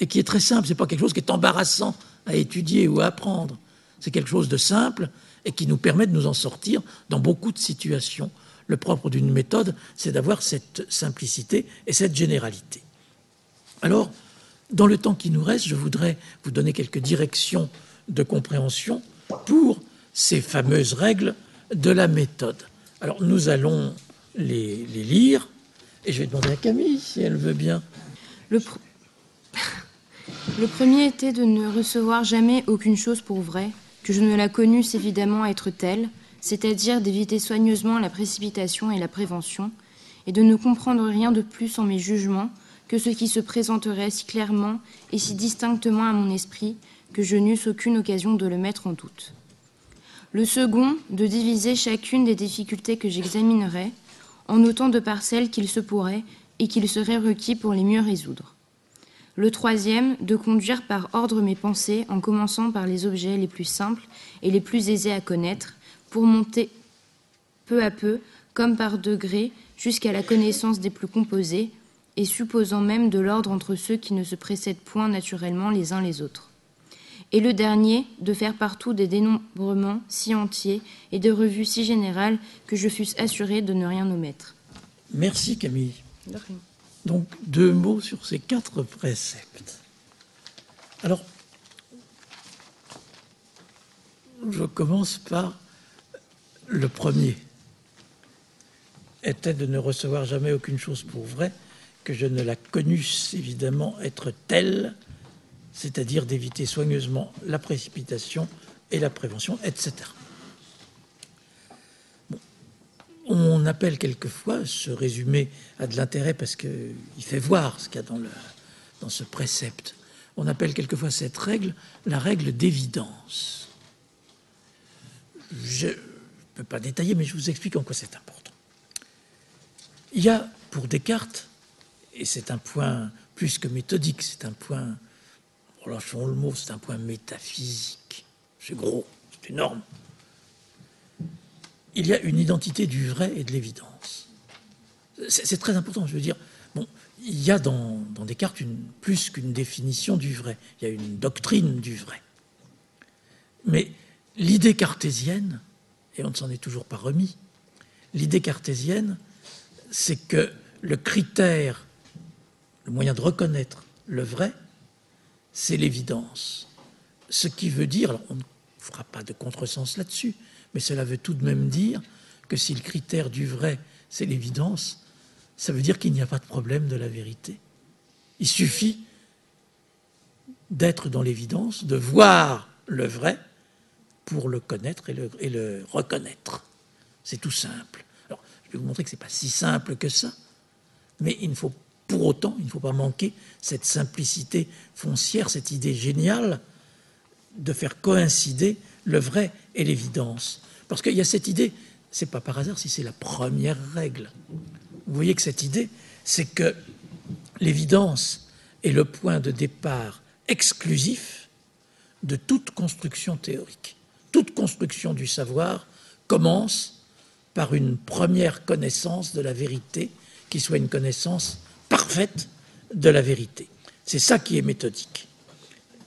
et qui est très simple. C'est pas quelque chose qui est embarrassant à étudier ou à apprendre. C'est quelque chose de simple et qui nous permet de nous en sortir dans beaucoup de situations. Le propre d'une méthode, c'est d'avoir cette simplicité et cette généralité. Alors, dans le temps qui nous reste, je voudrais vous donner quelques directions de compréhension pour ces fameuses règles de la méthode. Alors nous allons les, lire et je vais demander à Camille si elle veut bien. Le, le premier était de ne recevoir jamais aucune chose pour vraie, que je ne la connusse évidemment être telle, c'est-à-dire d'éviter soigneusement la précipitation et la prévention, et de ne comprendre rien de plus en mes jugements que ce qui se présenterait si clairement et si distinctement à mon esprit que je n'eusse aucune occasion de le mettre en doute. Le second, de diviser chacune des difficultés que j'examinerais en autant de parcelles qu'il se pourrait et qu'il serait requis pour les mieux résoudre. Le troisième, de conduire par ordre mes pensées en commençant par les objets les plus simples et les plus aisés à connaître, pour monter peu à peu, comme par degrés, jusqu'à la connaissance des plus composés, et supposant même de l'ordre entre ceux qui ne se précèdent point naturellement les uns les autres. Et le dernier, de faire partout des dénombrements si entiers et de revues si générales que je fusse assuré de ne rien omettre. Merci Camille. Donc deux mots sur ces quatre préceptes. Alors, je commence par le premier, était de ne recevoir jamais aucune chose pour vrai que je ne la connusse évidemment être telle, c'est-à-dire d'éviter soigneusement la précipitation et la prévention, etc. On appelle quelquefois ce résumé à de l'intérêt parce qu'il fait voir ce qu'il y a dans, le, dans ce précepte. On appelle quelquefois cette règle la règle d'évidence. Je ne peux pas détailler, mais je vous explique en quoi c'est important. Il y a pour Descartes et c'est un point plus que méthodique, c'est un point, relâchons le mot, c'est un point métaphysique. C'est gros, c'est énorme. il y a une identité du vrai et de l'évidence. C'est très important, je veux dire. Bon, il y a dans, Descartes une, plus qu'une définition du vrai, il y a une doctrine du vrai. Mais l'idée cartésienne, et on ne s'en est toujours pas remis, l'idée cartésienne, c'est que le critère, le moyen de reconnaître le vrai, c'est l'évidence. Ce qui veut dire, alors on ne fera pas de contresens là-dessus, mais cela veut tout de même dire que si le critère du vrai, c'est l'évidence, ça veut dire qu'il n'y a pas de problème de la vérité. Il suffit d'être dans l'évidence, de voir le vrai pour le connaître et le, reconnaître. C'est tout simple. Alors, je vais vous montrer que ce n'est pas si simple que ça, mais il ne faut pour autant, il ne faut pas manquer cette simplicité foncière, cette idée géniale de faire coïncider le vrai et l'évidence. Parce qu'il y a cette idée, c'est pas par hasard si c'est la première règle. Vous voyez que cette idée, c'est que l'évidence est le point de départ exclusif de toute construction théorique. Toute construction du savoir commence par une première connaissance de la vérité, qui soit une connaissance parfaite de la vérité. C'est ça qui est méthodique.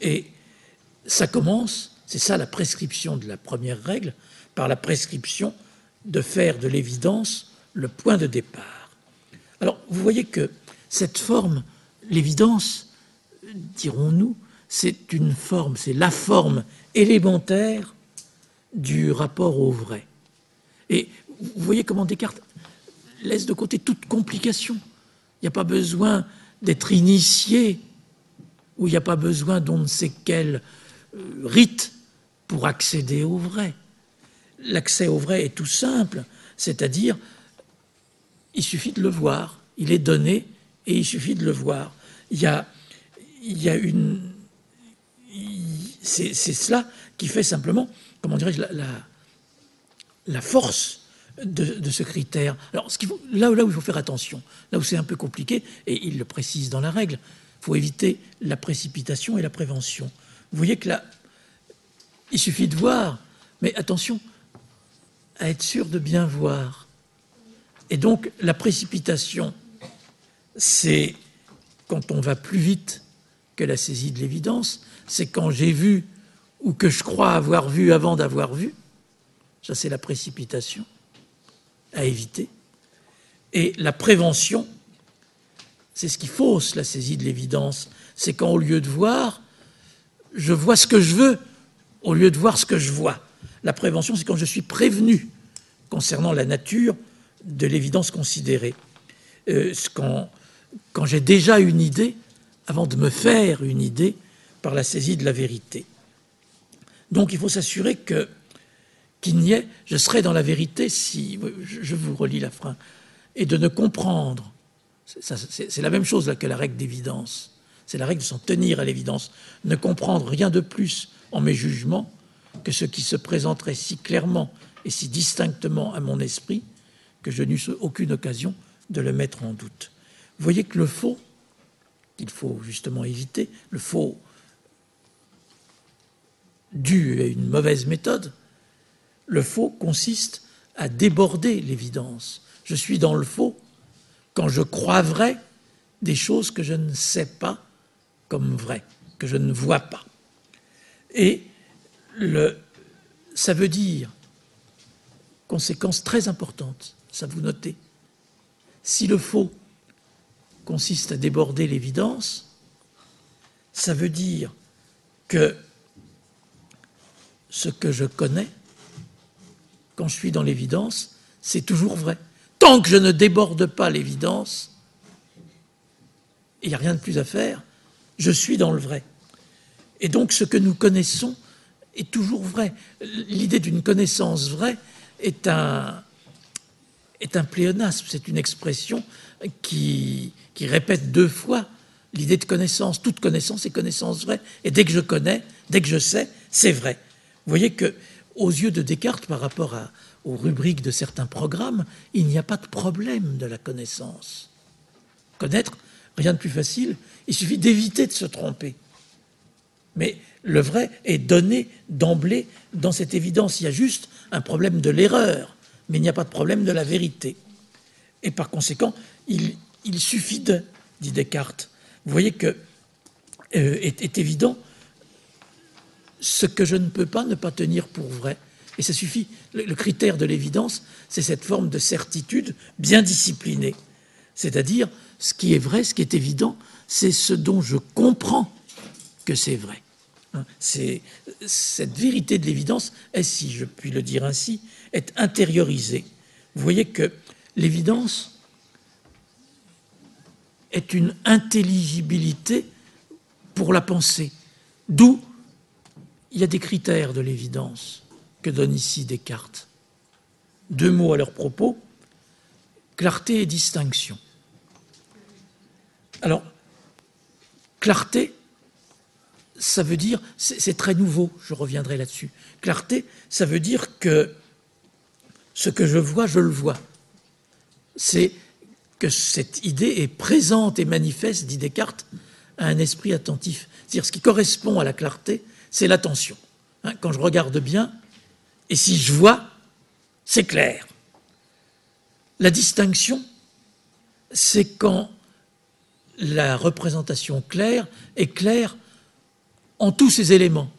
Et ça commence, c'est ça la prescription de la première règle, par la prescription de faire de l'évidence le point de départ. Alors, vous voyez que cette forme, l'évidence, dirons-nous, c'est une forme, c'est la forme élémentaire du rapport au vrai. Et vous voyez comment Descartes laisse de côté toute complication. Il n'y a pas besoin d'être initié ou il n'y a pas besoin d'on ne sait quel euh, rite pour accéder au vrai. L'accès au vrai est tout simple, c'est-à-dire il suffit de le voir, il est donné et il suffit de le voir. Il y a, une. C'est cela qui fait simplement, comment dirais-je, la, force de, ce critère. Alors, là, là où il faut faire attention, là où c'est un peu compliqué, et il le précise dans la règle, il faut éviter la précipitation et la prévention. Vous voyez que là, il suffit de voir, mais attention à être sûr de bien voir. Et donc, la précipitation, c'est quand on va plus vite que la saisie de l'évidence, c'est quand j'ai vu ou que je crois avoir vu avant d'avoir vu. Ça, c'est la précipitation à éviter. Et la prévention, c'est ce qui fausse la saisie de l'évidence. C'est quand, au lieu de voir, je vois ce que je veux, au lieu de voir ce que je vois. La prévention, c'est quand je suis prévenu concernant la nature de l'évidence considérée. Euh, quand, quand j'ai déjà une idée, avant de me faire une idée par la saisie de la vérité. Donc il faut s'assurer que qu'il n'y ait, je serai dans la vérité si, je vous relis la fin, et de ne comprendre, c'est la même chose que la règle d'évidence, c'est la règle de s'en tenir à l'évidence, ne comprendre rien de plus en mes jugements que ce qui se présenterait si clairement et si distinctement à mon esprit que je n'eus aucune occasion de le mettre en doute. Vous voyez que le faux, qu'il faut justement éviter, le faux dû à une mauvaise méthode, le faux consiste à déborder l'évidence. Je suis dans le faux quand je crois vrai des choses que je ne sais pas comme vraies, que je ne vois pas. Et ça veut dire, conséquence très importante, ça vous notez, si le faux consiste à déborder l'évidence, ça veut dire que ce que je connais, quand je suis dans l'évidence, c'est toujours vrai. Tant que je ne déborde pas l'évidence, il n'y a rien de plus à faire, je suis dans le vrai. Et donc ce que nous connaissons est toujours vrai. L'idée d'une connaissance vraie est un, est un pléonasme, c'est une expression qui, qui répète deux fois l'idée de connaissance. Toute connaissance est connaissance vraie. Et dès que je connais, dès que je sais, c'est vrai. Vous voyez que, aux yeux de Descartes, par rapport aux rubriques de certains programmes, il n'y a pas de problème de la connaissance. Connaître, rien de plus facile. Il suffit d'éviter de se tromper. Mais le vrai est donné d'emblée dans cette évidence. Il y a juste un problème de l'erreur mais il n'y a pas de problème de la vérité. Et par conséquent, il, suffit de, dit Descartes. Vous voyez que euh, est, évident ce que je ne peux pas ne pas tenir pour vrai. Et ça suffit. le critère de l'évidence, c'est cette forme de certitude bien disciplinée. C'est-à-dire, ce qui est vrai, ce qui est évident, c'est ce dont je comprends que c'est vrai. Hein, c'est cette vérité de l'évidence si je puis le dire ainsi, est intériorisée. Vous voyez que l'évidence est une intelligibilité pour la pensée. D'où il y a des critères de l'évidence que donne ici Descartes. Deux mots à leur propos, clarté et distinction. Alors, clarté, ça veut dire, c'est très nouveau, je reviendrai là-dessus. Clarté, ça veut dire que ce que je vois, je le vois. C'est que cette idée est présente et manifeste, dit Descartes, à un esprit attentif. C'est-à-dire ce qui correspond à la clarté, c'est l'attention. Hein, quand je regarde bien, et si je vois, c'est clair. La distinction, c'est quand la représentation claire est claire en tous ses éléments,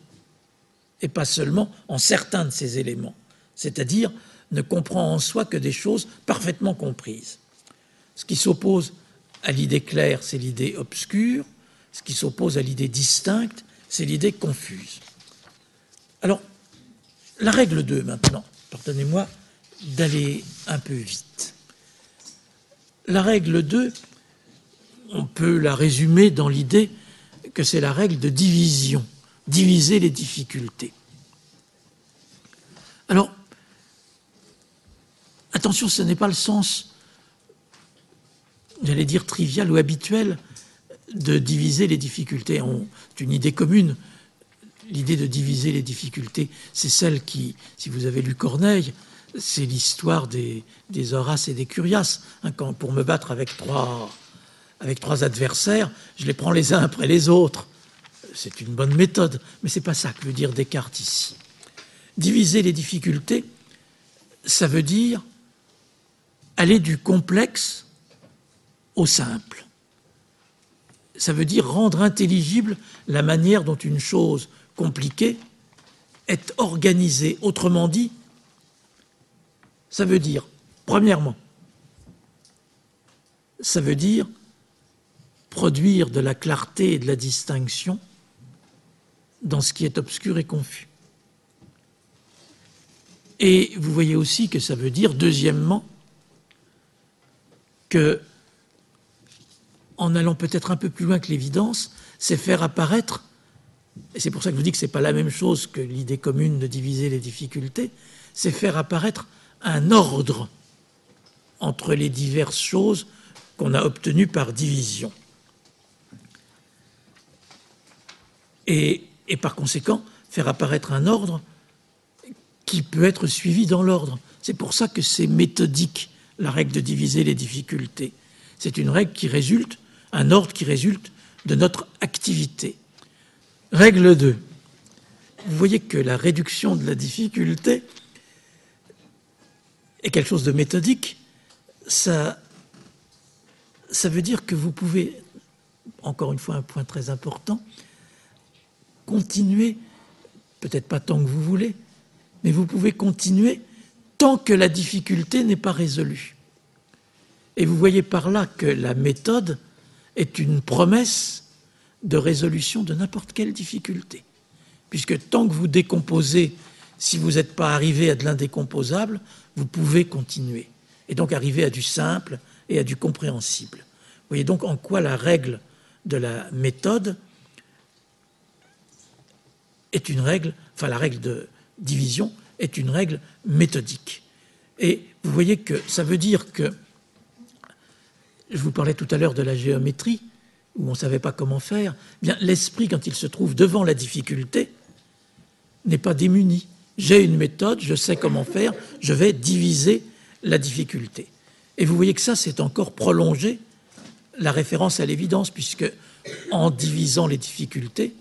et pas seulement en certains de ces éléments, c'est-à-dire ne comprend en soi que des choses parfaitement comprises. Ce qui s'oppose à l'idée claire, c'est l'idée obscure, ce qui s'oppose à l'idée distincte, c'est l'idée confuse. Alors, la règle 2 maintenant, pardonnez-moi d'aller un peu vite. La règle 2, on peut la résumer dans l'idée que c'est la règle de division, diviser les difficultés. Alors, attention, ce n'est pas le sens, j'allais dire trivial ou habituel, de diviser les difficultés. C'est une idée commune. L'idée de diviser les difficultés, c'est celle qui, si vous avez lu Corneille, c'est l'histoire des, Horaces et des Curias. Hein, pour me battre avec trois, avec trois adversaires, je les prends les uns après les autres. C'est une bonne méthode, mais ce n'est pas ça que veut dire Descartes ici. Diviser les difficultés, ça veut dire aller du complexe au simple. Ça veut dire rendre intelligible la manière dont une chose compliquée est organisée. Autrement dit, ça veut dire, premièrement, ça veut dire produire de la clarté et de la distinction dans ce qui est obscur et confus. Et vous voyez aussi que ça veut dire, deuxièmement, que, en allant peut-être un peu plus loin que l'évidence, c'est faire apparaître, et c'est pour ça que je vous dis que ce n'est pas la même chose que l'idée commune de diviser les difficultés, c'est faire apparaître un ordre entre les diverses choses qu'on a obtenues par division. Et, par conséquent, faire apparaître un ordre qui peut être suivi dans l'ordre. C'est pour ça que c'est méthodique, la règle de diviser les difficultés. C'est une règle qui résulte, un ordre qui résulte de notre activité. Règle 2. Vous voyez que la réduction de la difficulté est quelque chose de méthodique. Ça, ça veut dire que vous pouvez, encore une fois un point très important, continuer, peut-être pas tant que vous voulez, mais vous pouvez continuer tant que la difficulté n'est pas résolue. Et vous voyez par là que la méthode est une promesse de résolution de n'importe quelle difficulté. Puisque tant que vous décomposez, si vous n'êtes pas arrivé à de l'indécomposable, vous pouvez continuer. Et donc arriver à du simple et à du compréhensible. Vous voyez donc en quoi la règle de la méthode est une règle, enfin la règle de division est une règle méthodique. Et vous voyez que ça veut dire que, je vous parlais tout à l'heure de la géométrie, où on ne savait pas comment faire, eh bien l'esprit, quand il se trouve devant la difficulté, n'est pas démuni. J'ai une méthode, je sais comment faire, je vais diviser la difficulté. Et vous voyez que ça, c'est encore prolongé la référence à l'évidence, puisque en divisant les difficultés,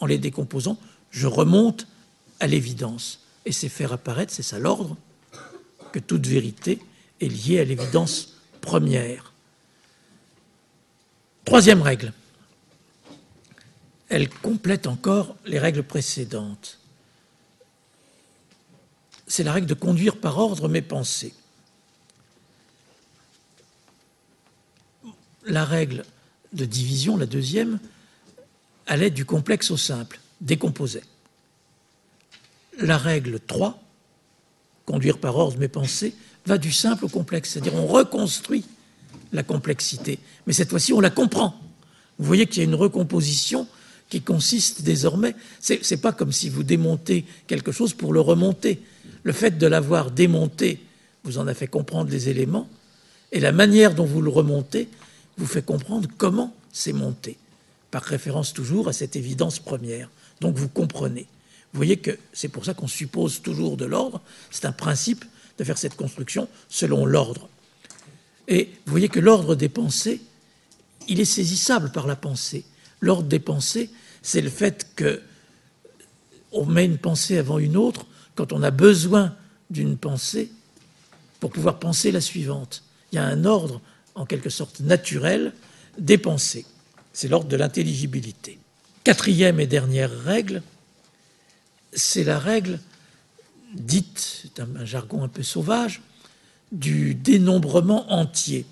en les décomposant, je remonte à l'évidence. Et c'est faire apparaître, c'est ça l'ordre, que toute vérité est liée à l'évidence première. Troisième règle. Elle complète encore les règles précédentes. C'est la règle de conduire par ordre mes pensées. La règle de division, la deuxième, allait du complexe au simple, décomposait. La règle 3, conduire par ordre mes pensées, va du simple au complexe, c'est-à-dire on reconstruit la complexité, mais cette fois-ci on la comprend. Vous voyez qu'il y a une recomposition qui consiste désormais, c'est n'est pas comme si vous démontez quelque chose pour le remonter. Le fait de l'avoir démonté vous en a fait comprendre les éléments, et la manière dont vous le remontez vous fait comprendre comment c'est monté, par référence toujours à cette évidence première. Donc vous comprenez. Vous voyez que c'est pour ça qu'on suppose toujours de l'ordre. C'est un principe de faire cette construction selon l'ordre. Et vous voyez que l'ordre des pensées, il est saisissable par la pensée. L'ordre des pensées, c'est le fait que on met une pensée avant une autre quand on a besoin d'une pensée pour pouvoir penser la suivante. Il y a un ordre, en quelque sorte naturel, des pensées. C'est l'ordre de l'intelligibilité. Quatrième et dernière règle, c'est la règle dite, c'est un, jargon un peu sauvage, du dénombrement entier.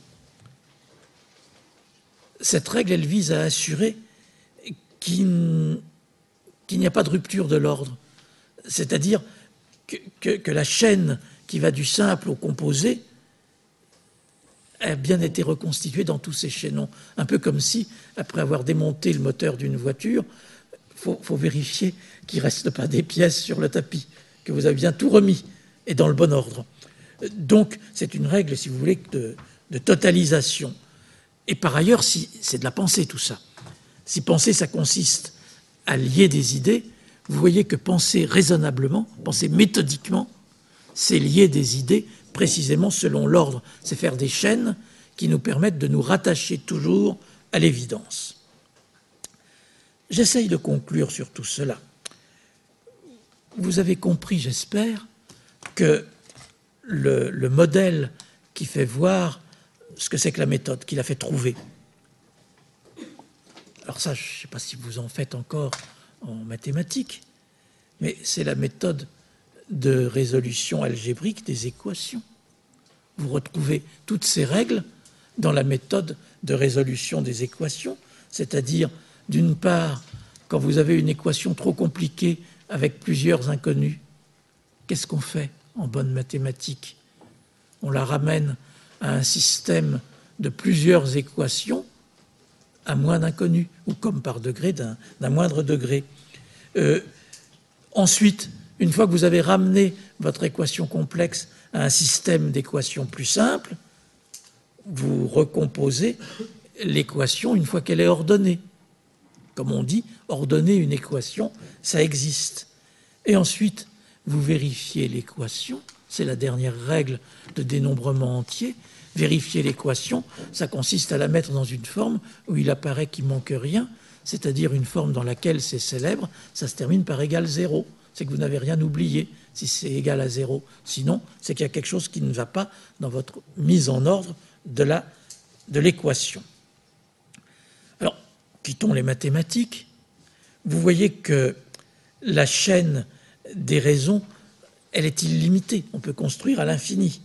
Cette règle, elle vise à assurer qu'il n'y a pas de rupture de l'ordre. C'est-à-dire que, la chaîne qui va du simple au composé a bien été reconstituée dans tous ces chaînons. Un peu comme si, après avoir démonté le moteur d'une voiture, il faut, vérifier qu'il ne reste pas des pièces sur le tapis, que vous avez bien tout remis et dans le bon ordre. Donc, c'est une règle, si vous voulez, de, totalisation. Et par ailleurs, c'est de la pensée tout ça. Si penser, ça consiste à lier des idées, vous voyez que penser raisonnablement, penser méthodiquement, c'est lier des idées précisément selon l'ordre. C'est faire des chaînes qui nous permettent de nous rattacher toujours à l'évidence. J'essaye de conclure sur tout cela. Vous avez compris, j'espère, que le, le, modèle qui fait voir ce que c'est que la méthode, qui l'a fait trouver. Alors ça, je ne sais pas si vous en faites encore en mathématiques, mais c'est la méthode de résolution algébrique des équations. Vous retrouvez toutes ces règles dans la méthode de résolution des équations, c'est-à-dire d'une part, quand vous avez une équation trop compliquée avec plusieurs inconnus, qu'est-ce qu'on fait? En bonne mathématique On la ramène à un système de plusieurs équations à moins d'inconnus, ou comme par degré d'un moindre degré. Euh, ensuite, une fois que vous avez ramené votre équation complexe à un système d'équations plus simple, vous recomposez l'équation une fois qu'elle est ordonnée. Comme on dit, ordonner une équation, ça existe. Et ensuite, vous vérifiez l'équation, c'est la dernière règle de dénombrement entier. Vérifier l'équation, ça consiste à la mettre dans une forme où il apparaît qu'il manque rien, c'est-à-dire une forme dans laquelle c'est célèbre, ça se termine par égal zéro. C'est que vous n'avez rien oublié si c'est égal à zéro. Sinon, c'est qu'il y a quelque chose qui ne va pas dans votre mise en ordre de l'équation quittons les mathématiques, vous voyez que la chaîne des raisons, elle est illimitée. On peut construire à l'infini.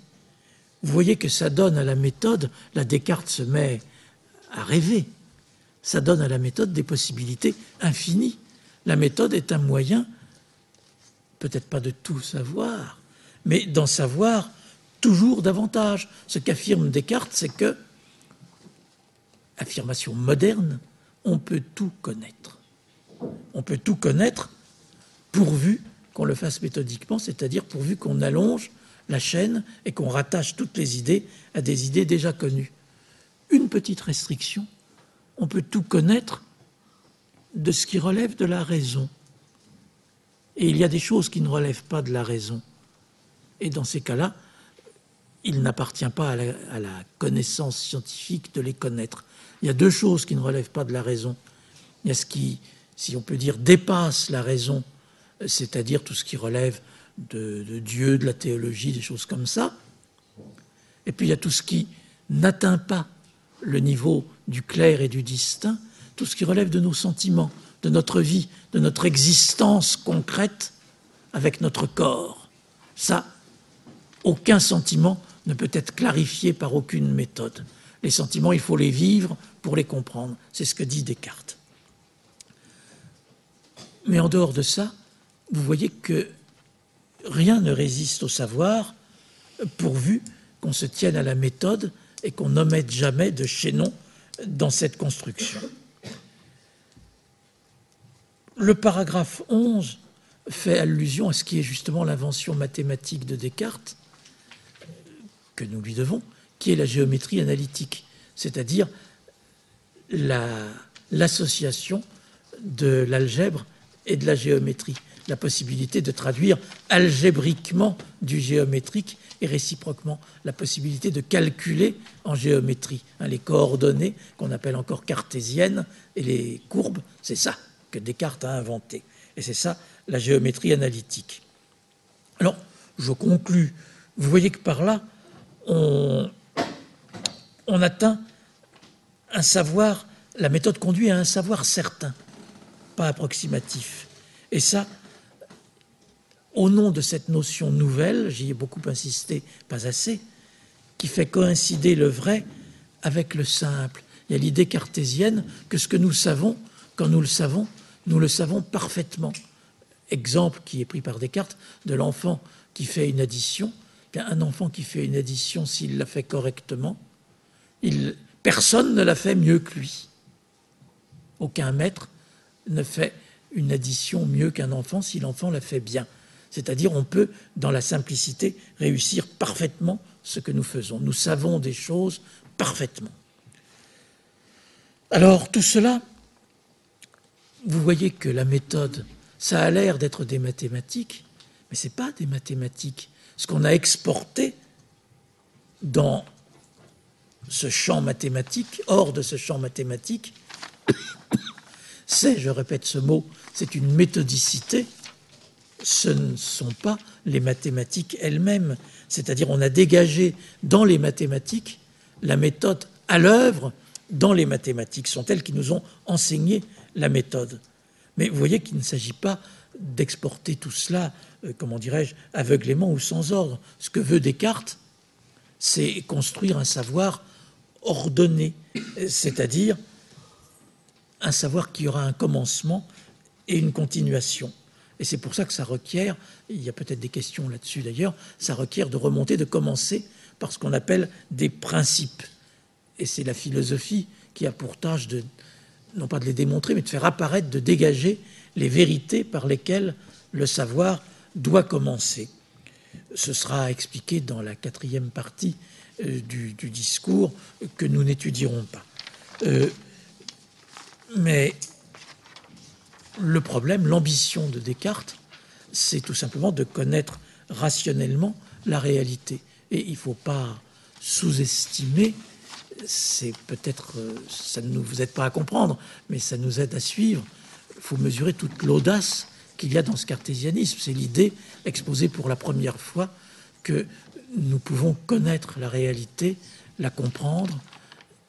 Vous voyez que ça donne à la méthode, la Descartes se met à rêver, ça donne à la méthode des possibilités infinies. La méthode est un moyen, peut-être pas de tout savoir, mais d'en savoir toujours davantage. Ce qu'affirme Descartes, c'est que, affirmation moderne, on peut tout connaître. On peut tout connaître pourvu qu'on le fasse méthodiquement, c'est-à-dire pourvu qu'on allonge la chaîne et qu'on rattache toutes les idées à des idées déjà connues. Une petite restriction, on peut tout connaître de ce qui relève de la raison. Et il y a des choses qui ne relèvent pas de la raison. Et dans ces cas-là, il n'appartient pas à la, connaissance scientifique de les connaître. Il y a deux choses qui ne relèvent pas de la raison. Il y a ce qui, si on peut dire, dépasse la raison, c'est-à-dire tout ce qui relève de, Dieu, de la théologie, des choses comme ça. Et puis il y a tout ce qui n'atteint pas le niveau du clair et du distinct, tout ce qui relève de nos sentiments, de notre vie, de notre existence concrète avec notre corps. Ça, aucun sentiment ne peut être clarifié par aucune méthode. Les sentiments, il faut les vivre pour les comprendre. C'est ce que dit Descartes. Mais en dehors de ça, vous voyez que rien ne résiste au savoir pourvu qu'on se tienne à la méthode et qu'on n'omette jamais de chaînon dans cette construction. Le paragraphe 11 fait allusion à ce qui est justement l'invention mathématique de Descartes, que nous lui devons, qui est la géométrie analytique, c'est-à-dire l'association de l'algèbre et de la géométrie, la possibilité de traduire algébriquement du géométrique et réciproquement la possibilité de calculer en géométrie hein, les coordonnées qu'on appelle encore cartésiennes et les courbes, c'est ça que Descartes a inventé. Et c'est ça la géométrie analytique. Alors, je conclus. Vous voyez que par là, on, on atteint un savoir, la méthode conduit à un savoir certain, pas approximatif. Et ça, au nom de cette notion nouvelle, j'y ai beaucoup insisté, pas assez, qui fait coïncider le vrai avec le simple. Il y a l'idée cartésienne que ce que nous savons, quand nous le savons, nous le savons parfaitement. Exemple qui est pris par Descartes de l'enfant qui fait une addition. Un enfant qui fait une addition, s'il la fait correctement, personne ne la fait mieux que lui. Aucun maître ne fait une addition mieux qu'un enfant si l'enfant la fait bien. C'est-à-dire on peut, dans la simplicité, réussir parfaitement ce que nous faisons. Nous savons des choses parfaitement. Alors tout cela, vous voyez que la méthode, ça a l'air d'être des mathématiques, mais ce n'est pas des mathématiques. Ce qu'on a exporté dans ce champ mathématique, hors de ce champ mathématique, c'est, je répète ce mot, c'est une méthodicité ce ne sont pas les mathématiques elles-mêmes. C'est-à-dire on a dégagé dans les mathématiques la méthode à l'œuvre dans les mathématiques. Sont elles qui nous ont enseigné la méthode. Mais vous voyez qu'il ne s'agit pas d'exporter tout cela, euh, comment dirais-je, aveuglément ou sans ordre. Ce que veut Descartes, c'est construire un savoir ordonné, c'est-à-dire un savoir qui aura un commencement et une continuation. Et c'est pour ça que ça requiert, il y a peut-être des questions là-dessus d'ailleurs, ça requiert de remonter, de commencer par ce qu'on appelle des principes. Et c'est la philosophie qui a pour tâche de, non pas de les démontrer, mais de faire apparaître, de dégager les vérités par lesquelles le savoir doit commencer. Ce sera expliqué dans la quatrième partie euh, du, discours que nous n'étudierons pas. Euh, mais le problème, l'ambition de Descartes, c'est tout simplement de connaître rationnellement la réalité. Et il ne faut pas sous-estimer, c'est peut-être, euh, ça ne vous aide pas à comprendre, mais ça nous aide à suivre. Il faut mesurer toute l'audace qu'il y a dans ce cartésianisme. C'est l'idée exposée pour la première fois que nous pouvons connaître la réalité, la comprendre,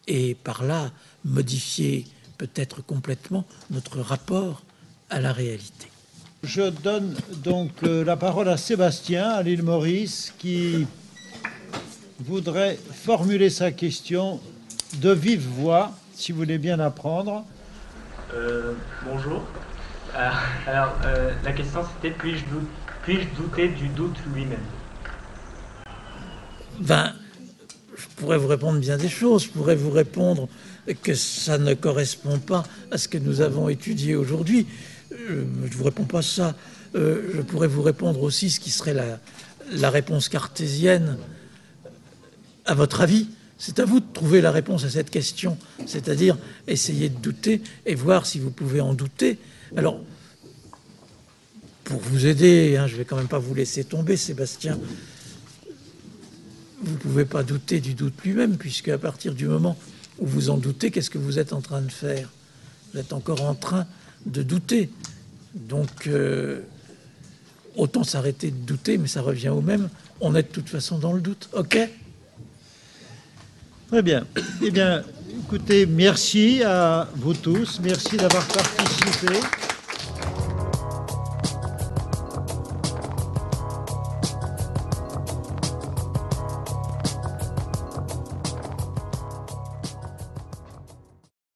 et par là modifier peut-être complètement notre rapport à la réalité. Je donne donc euh, la parole à Sébastien, à l'île Maurice, qui voudrait formuler sa question de vive voix, si vous voulez bien apprendre. Euh, bonjour. Euh, alors, la question c'était puis-je puis douter du doute lui-même? Ben, je pourrais vous répondre bien des choses. Je pourrais vous répondre que ça ne correspond pas à ce que nous avons étudié aujourd'hui. Euh, je ne vous réponds pas ça. Euh, je pourrais vous répondre aussi ce qui serait la, réponse cartésienne. À votre avis, c'est à vous de trouver la réponse à cette question, c'est-à-dire essayer de douter et voir si vous pouvez en douter. Alors, pour vous aider, hein, je ne vais quand même pas vous laisser tomber, Sébastien. Vous ne pouvez pas douter du doute lui-même, puisque à partir du moment où vous en doutez, qu'est-ce que vous êtes en train de faire? Vous êtes encore en train de douter. Donc, euh, autant s'arrêter de douter, mais ça revient au même. On est de toute façon dans le doute. OK? Très bien. Eh bien, écoutez, merci à vous tous. Merci d'avoir participé.